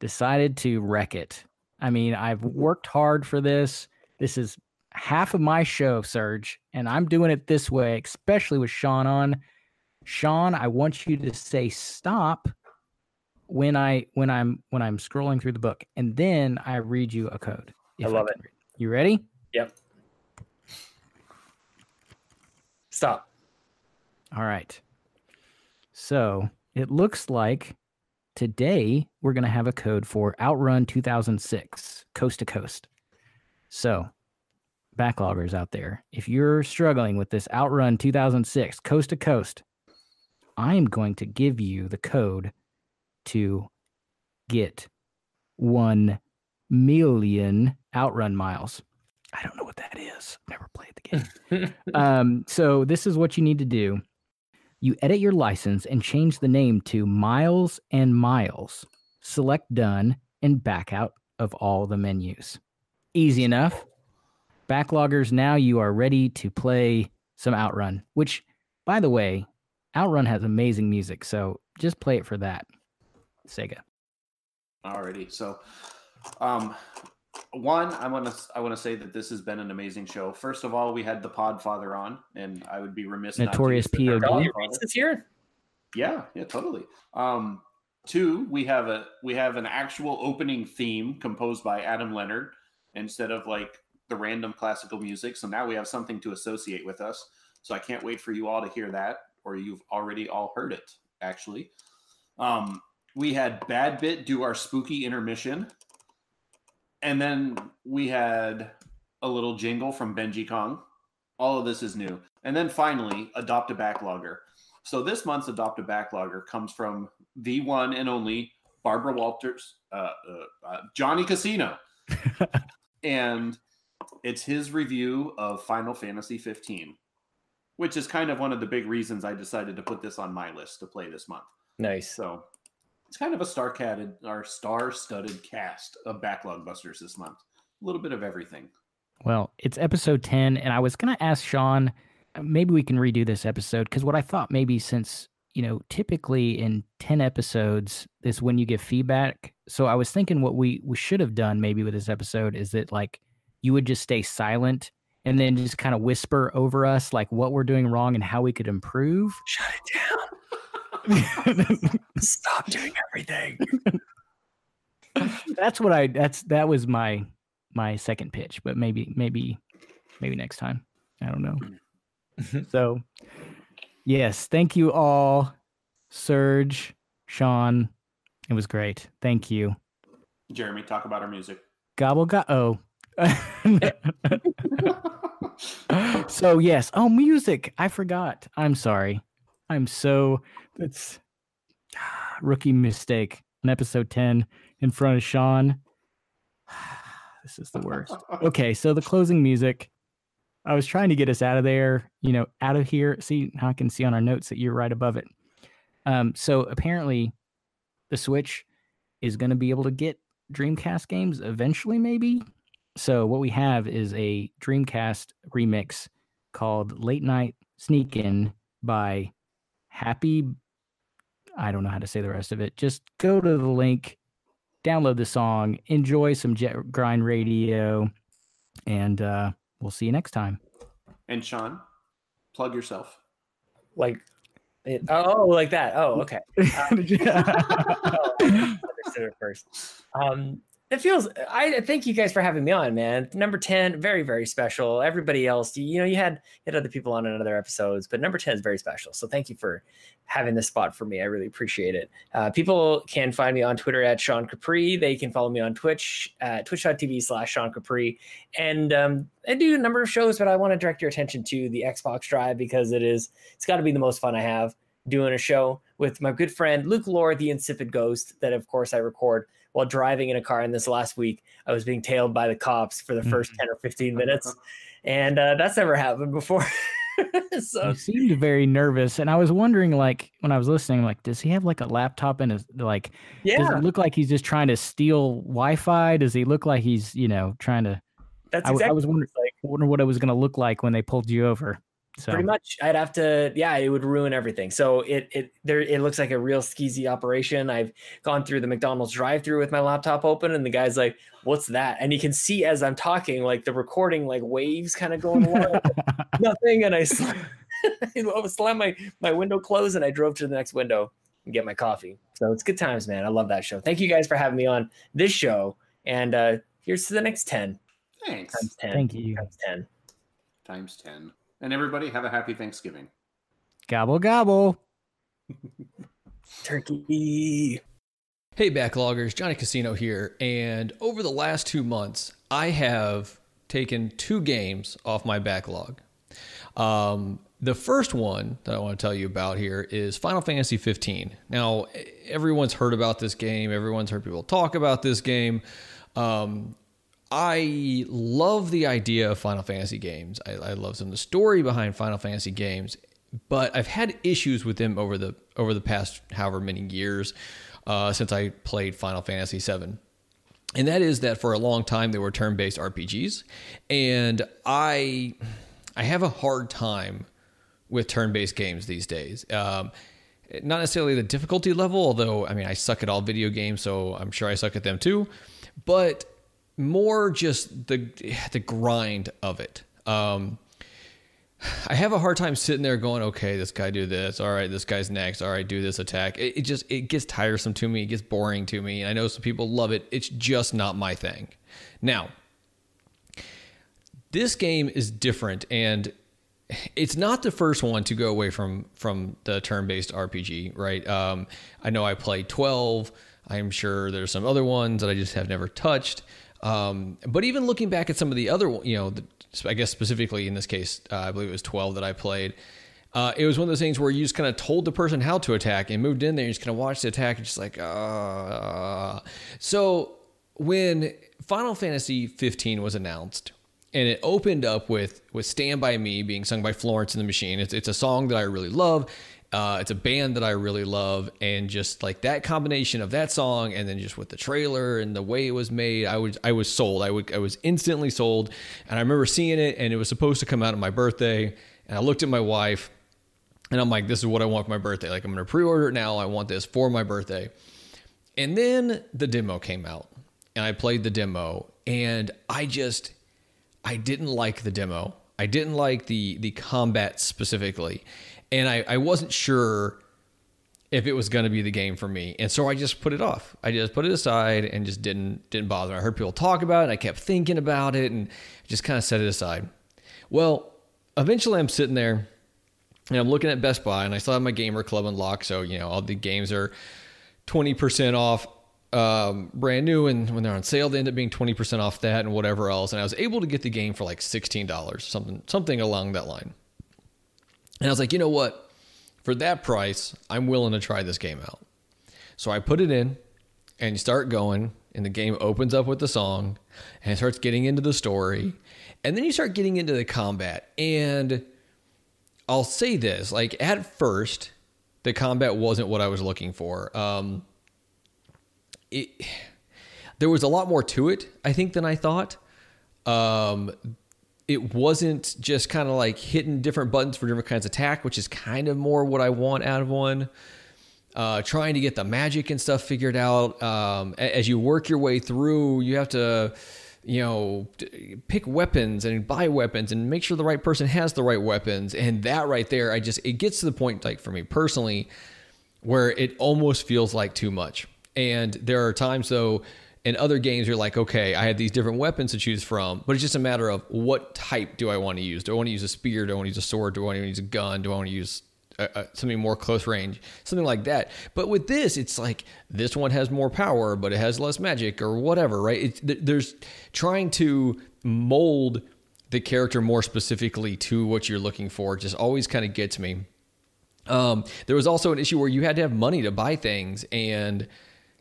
decided to wreck it. I mean, I've worked hard for this. This is half of my show, Serge, and I'm doing it this way, especially with Sean on. Sean, I want you to say stop when I when I'm when I'm scrolling through the book, and then I read you a code. I love can read. You ready? Yep. Stop. All right. So it looks like today we're going to have a code for Outrun 2006, coast to coast. So, backloggers out there, if you're struggling with this Outrun 2006, coast to coast, I am going to give you the code to get 1 million Outrun miles. I don't know what that is. I've Never played the game <laughs> um, so this is what you need to do. You edit your license and change the name to Miles and Miles. Select done and back out of all the menus. Easy enough. Backloggers, now you are ready to play some Outrun, which, by the way, Outrun has amazing music, so just play it for that. Sega. Alrighty, so um, one, I want to I want to say that this has been an amazing show. First of all, we had the Podfather on, and I would be remiss. not to Notorious use the term POD. Podfather. here? Yeah, yeah, totally. Um, two, we have a we have an actual opening theme composed by Adam Leonhardt instead of like the random classical music. So now we have something to associate with us. So I can't wait for you all to hear that, or you've already all heard it. Actually, um, we had Bad Bit do our spooky intermission, and then we had a little jingle from Benjicong. All of this is new, and then finally, adopt a backlogger. So this month's Adopt a Backlogger comes from the one and only Barbara Walters, uh, uh, uh, Jonny Casino, <laughs> and it's his review of Final Fantasy 15, which is kind of one of the big reasons I decided to put this on my list to play this month. Nice. So it's kind of a star-catted or star-studded cast of backlog busters this month. A little bit of everything. Well, it's episode 10, and I was going to ask Sean, uh, maybe we can redo this episode because what I thought maybe since, you know, typically in 10 episodes is when you give feedback. So I was thinking what we, we should have done maybe with this episode is that like you would just stay silent and then just kind of whisper over us like what we're doing wrong and how we could improve. Shut it down. <laughs> Stop doing everything. that's what I that's that was my my second pitch, but maybe maybe maybe next time. I don't know. <laughs> so yes, thank you all. Serge, Sean. It was great. Thank you. Jeremy, talk about our music. Gobble go oh. <laughs> so yes. Oh, music. I forgot. I'm sorry. I'm so that's rookie mistake on episode 10 in front of Sean. <sighs> this is the worst. Okay, so the closing music. I was trying to get us out of there, you know, out of here. See, I can see on our notes that you're right above it. Um, so apparently the Switch is going to be able to get Dreamcast games eventually, maybe. So what we have is a Dreamcast remix called Late Night Sneakin by Happy. I don't know how to say the rest of it. Just go to the link, download the song, enjoy some Jet Grind Radio, and uh, we'll see you next time. And Sean, plug yourself. Like, it, oh, like that. Oh, okay. <laughs> <laughs> Um, oh, understood it first. Um, it feels. I thank you guys for having me on, man. Number ten, very very special. Everybody else, you, know, you had had other people on in other episodes, but number ten is very special. So thank you for having this spot for me. I really appreciate it. Uh, people can find me on Twitter at Sean Capri. They can follow me on Twitch at twitch.tv slash Sean Capri. And um, I do a number of shows, but I want to direct your attention to the Xbox Drive because it is it's got to be the most fun I have doing a show with my good friend Luke Lore, the Insipid Ghost, that of course I record while driving in a car. And this last week, I was being tailed by the cops for the 1st Mm-hmm. 10 or 15 <laughs> minutes. And uh, that's never happened before. <laughs> so You seemed very nervous, and I was wondering, like, when I was listening, like, does he have like a laptop in his like? yeah. Does it look like he's just trying to steal Wi-Fi? Does he look like he's, you know, trying to? that's I, exactly I was wondering, like wondering what it was going to look like when they pulled you over. So pretty much. I'd have to yeah it would ruin everything. So it it there it looks like a real skeezy operation. I've gone through the mcdonald's drive through with my laptop open and the guy's like what's that? And you can see as i'm talking like the recording like waves kind of going along <laughs> nothing. And i slam, <laughs> I slam my my window closed and i drove to the next window and get my coffee. So it's good times man. I love that show. Thank you guys for having me on this show. And uh here's to the next 10 Thanks. times 10 Thank you. times 10 Times 10. And everybody have a happy Thanksgiving. gobble gobble. turkey Hey, backloggers, Jonny Casino here. And over the last two months, I have taken two games off my backlog. Um, the first one that I want to tell you about here is Final Fantasy 15. Now, everyone's heard about this game, everyone's heard people talk about this game. Um, I love the idea of Final Fantasy games. I, I love some of the story behind Final Fantasy games, but I've had issues with them over the over the past however many years uh, since I played Final Fantasy VII. And that is that for a long time they were turn-based RPGs, and I I have a hard time with turn-based games these days. Um, not necessarily the difficulty level, although I mean I suck at all video games, so I'm sure I suck at them too. But more just the the grind of it. Um, I have a hard time sitting there going, okay, this guy do this. All right, this guy's next. All right, do this attack. It, it just it gets tiresome to me. It gets boring to me. And I know some people love it. It's just not my thing. Now, this game is different and it's not the first one to go away from from the turn-based RPG, right? Um, I know I played 12. I'm sure there's some other ones that I just have never touched. Um, but even looking back at some of the other, you know, the, I guess specifically in this case, uh, I believe it was 12 that I played. Uh, it was one of those things where you just kind of told the person how to attack and moved in there. And you just kind of watched the attack and just like, uh. So when Final Fantasy 15 was announced, and it opened up with with "Stand by Me" being sung by Florence and the Machine. It's it's a song that I really love. Uh, it's a band that I really love, and just like that combination of that song, and then just with the trailer and the way it was made, I was I was sold. I would I was instantly sold, and I remember seeing it, and it was supposed to come out on my birthday, and I looked at my wife, and I'm like, this is what I want for my birthday. Like I'm gonna pre-order it now. I want this for my birthday. And then the demo came out, and I played the demo, and I just I didn't like the demo. I didn't like the the combat specifically, and I, I wasn't sure if it was going to be the game for me. And so I just put it off. I just put it aside and just didn't didn't bother. I heard people talk about it I kept thinking about it and just kind of set it aside. Well, eventually I'm sitting there and I'm looking at Best Buy and I still have my gamer club unlocked, so you know, all the games are 20% off um, brand new and when they're on sale they end up being 20% off that and whatever else and I was able to get the game for like $16 something something along that line and I was like you know what? For that price I'm willing to try this game out. So I put it in and you start going and the game opens up with the song and it starts getting into the story and then you start getting into the combat. And I'll say this like at first the combat wasn't what I was looking for. Um it there was a lot more to it, I think, than I thought. Um, it wasn't just kind of like hitting different buttons for different kinds of attack, which is kind of more what I want out of one. Uh, trying to get the magic and stuff figured out. Um, as you work your way through, you have to, you know, pick weapons and buy weapons and make sure the right person has the right weapons. And that right there, I just, it gets to the point, like for me personally, where it almost feels like too much. And there are times though in other games you're like, okay, I have these different weapons to choose from, but it's just a matter of what type do I want to use? Do I want to use a spear? Do I want to use a sword? Do I want to use a gun? Do I want to use a, a, something more close range? Something like that. But with this, it's like this one has more power, but it has less magic or whatever, right? It's, there's trying to mold the character more specifically to what you're looking for. Just always kind of gets me. Um, there was also an issue where you had to have money to buy things and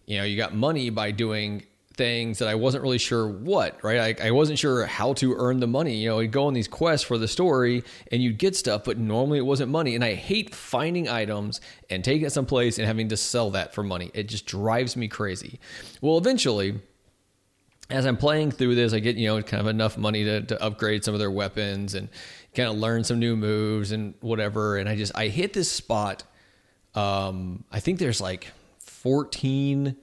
you know, you got money by doing things that I wasn't really sure what, right? I, I wasn't sure how to earn the money. You know, you'd go on these quests for the story and you'd get stuff, but normally it wasn't money. And I hate finding items and taking it someplace and having to sell that for money. It just drives me crazy. Well, eventually, as I'm playing through this, I get, you know, kind of enough money to, to upgrade some of their weapons and kind of learn some new moves and whatever. And I just, I hit this spot. Um, I think there's like 14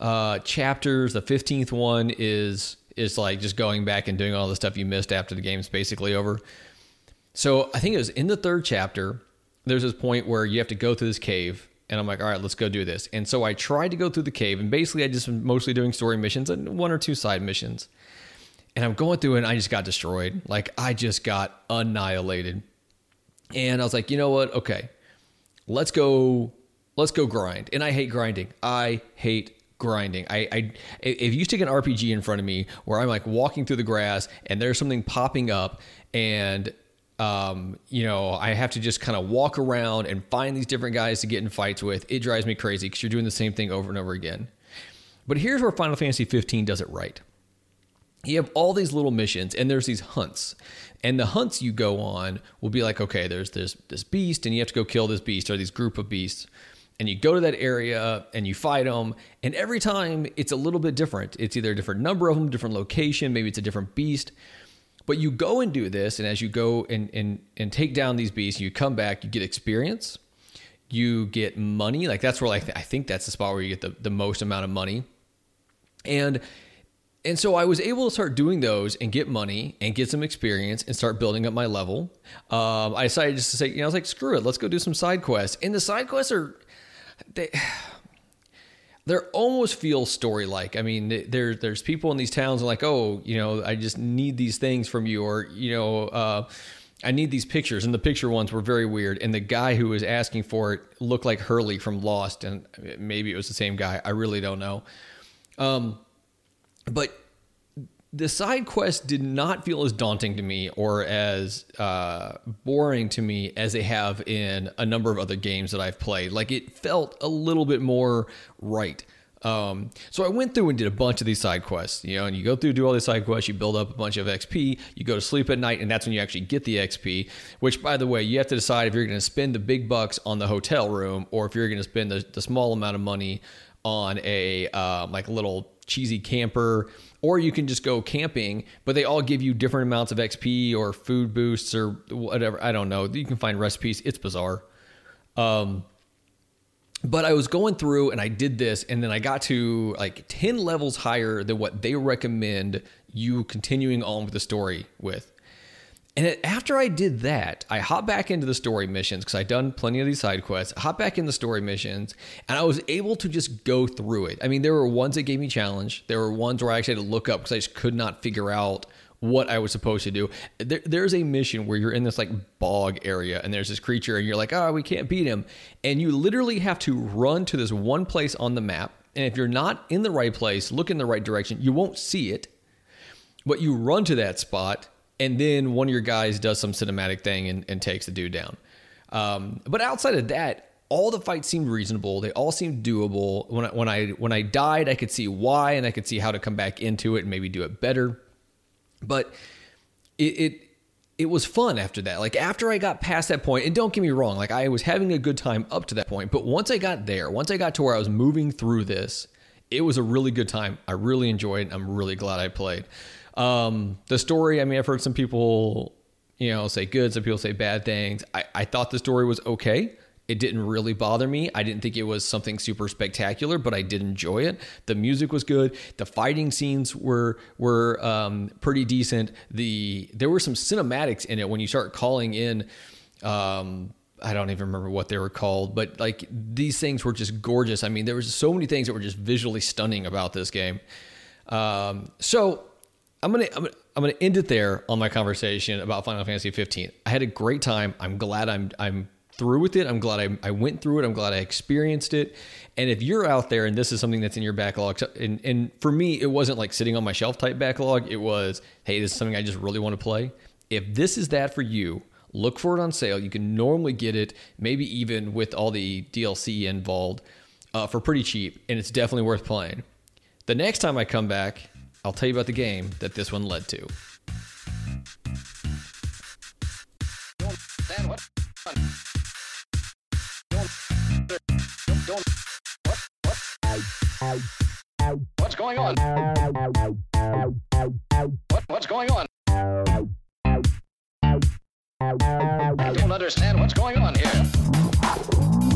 uh, chapters. The 15th one is is like just going back and doing all the stuff you missed after the game's basically over. So I think it was in the third chapter. There's this point where you have to go through this cave, and I'm like, all right, let's go do this. And so I tried to go through the cave, and basically I just mostly doing story missions and one or two side missions. And I'm going through and I just got destroyed. Like I just got annihilated. And I was like, you know what? Okay, let's go let's go grind. And I hate grinding. I hate grinding. I, I if you stick an RPG in front of me where I'm like walking through the grass and there's something popping up and um, you know, I have to just kind of walk around and find these different guys to get in fights with. It drives me crazy because you're doing the same thing over and over again. But here's where Final Fantasy 15 does it right. You have all these little missions and there's these hunts. And the hunts you go on will be like, okay, there's this this beast and you have to go kill this beast or these group of beasts and you go to that area and you fight them and every time it's a little bit different it's either a different number of them different location maybe it's a different beast but you go and do this and as you go and and, and take down these beasts you come back you get experience you get money like that's where like i think that's the spot where you get the, the most amount of money and and so I was able to start doing those and get money and get some experience and start building up my level. Um, I decided just to say, you know, I was like, screw it, let's go do some side quests. And the side quests are they they almost feel story like. I mean, there there's people in these towns like, oh, you know, I just need these things from you, or you know, uh, I need these pictures. And the picture ones were very weird. And the guy who was asking for it looked like Hurley from Lost, and maybe it was the same guy. I really don't know. Um, but the side quests did not feel as daunting to me or as uh, boring to me as they have in a number of other games that I've played. Like it felt a little bit more right. Um, so I went through and did a bunch of these side quests, you know, and you go through, do all these side quests, you build up a bunch of XP, you go to sleep at night, and that's when you actually get the XP. Which, by the way, you have to decide if you're going to spend the big bucks on the hotel room or if you're going to spend the, the, small amount of money on a uh, like a little cheesy camper or you can just go camping, but they all give you different amounts of XP or food boosts or whatever. I don't know. You can find recipes. It's bizarre. Um, but I was going through and I did this, and then I got to like 10 levels higher than what they recommend you continuing on with the story with. And it, after I did that, I hopped back into the story missions because I'd done plenty of these side quests. I hopped back in the story missions and I was able to just go through it. I mean, there were ones that gave me challenge. There were ones where I actually had to look up because I just could not figure out what I was supposed to do. There, there's a mission where you're in this like bog area and there's this creature and you're like, oh, we can't beat him. And you literally have to run to this one place on the map. And if you're not in the right place, look in the right direction, you won't see it. But you run to that spot and then one of your guys does some cinematic thing and, and takes the dude down. Um, but outside of that, all the fights seemed reasonable. They all seemed doable. When I, when I when I died, I could see why and I could see how to come back into it and maybe do it better. But it, it it was fun after that. Like after I got past that point, and don't get me wrong, like I was having a good time up to that point, but once I got there, once I got to where I was moving through this, it was a really good time. I really enjoyed it. I'm really glad I played. Um, the story, I mean, I've heard some people, you know, say good, some people say bad things. I, I thought the story was okay. It didn't really bother me. I didn't think it was something super spectacular, but I did enjoy it. The music was good. The fighting scenes were were um, pretty decent. The there were some cinematics in it when you start calling in. Um, I don't even remember what they were called, but like these things were just gorgeous. I mean, there was so many things that were just visually stunning about this game. Um, so I'm gonna, I'm gonna I'm gonna end it there on my conversation about Final Fantasy 15. I had a great time. I'm glad I'm I'm through with it. I'm glad I, I went through it. I'm glad I experienced it. And if you're out there and this is something that's in your backlog, and, and for me, it wasn't like sitting on my shelf type backlog. It was, hey, this is something I just really want to play. If this is that for you, look for it on sale. You can normally get it, maybe even with all the DLC involved, uh, for pretty cheap, and it's definitely worth playing. The next time I come back, I'll tell you about the game that this one led to. What's going on? What, what's going on? I don't understand what's going on here.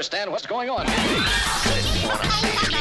Understand what's going on. <laughs>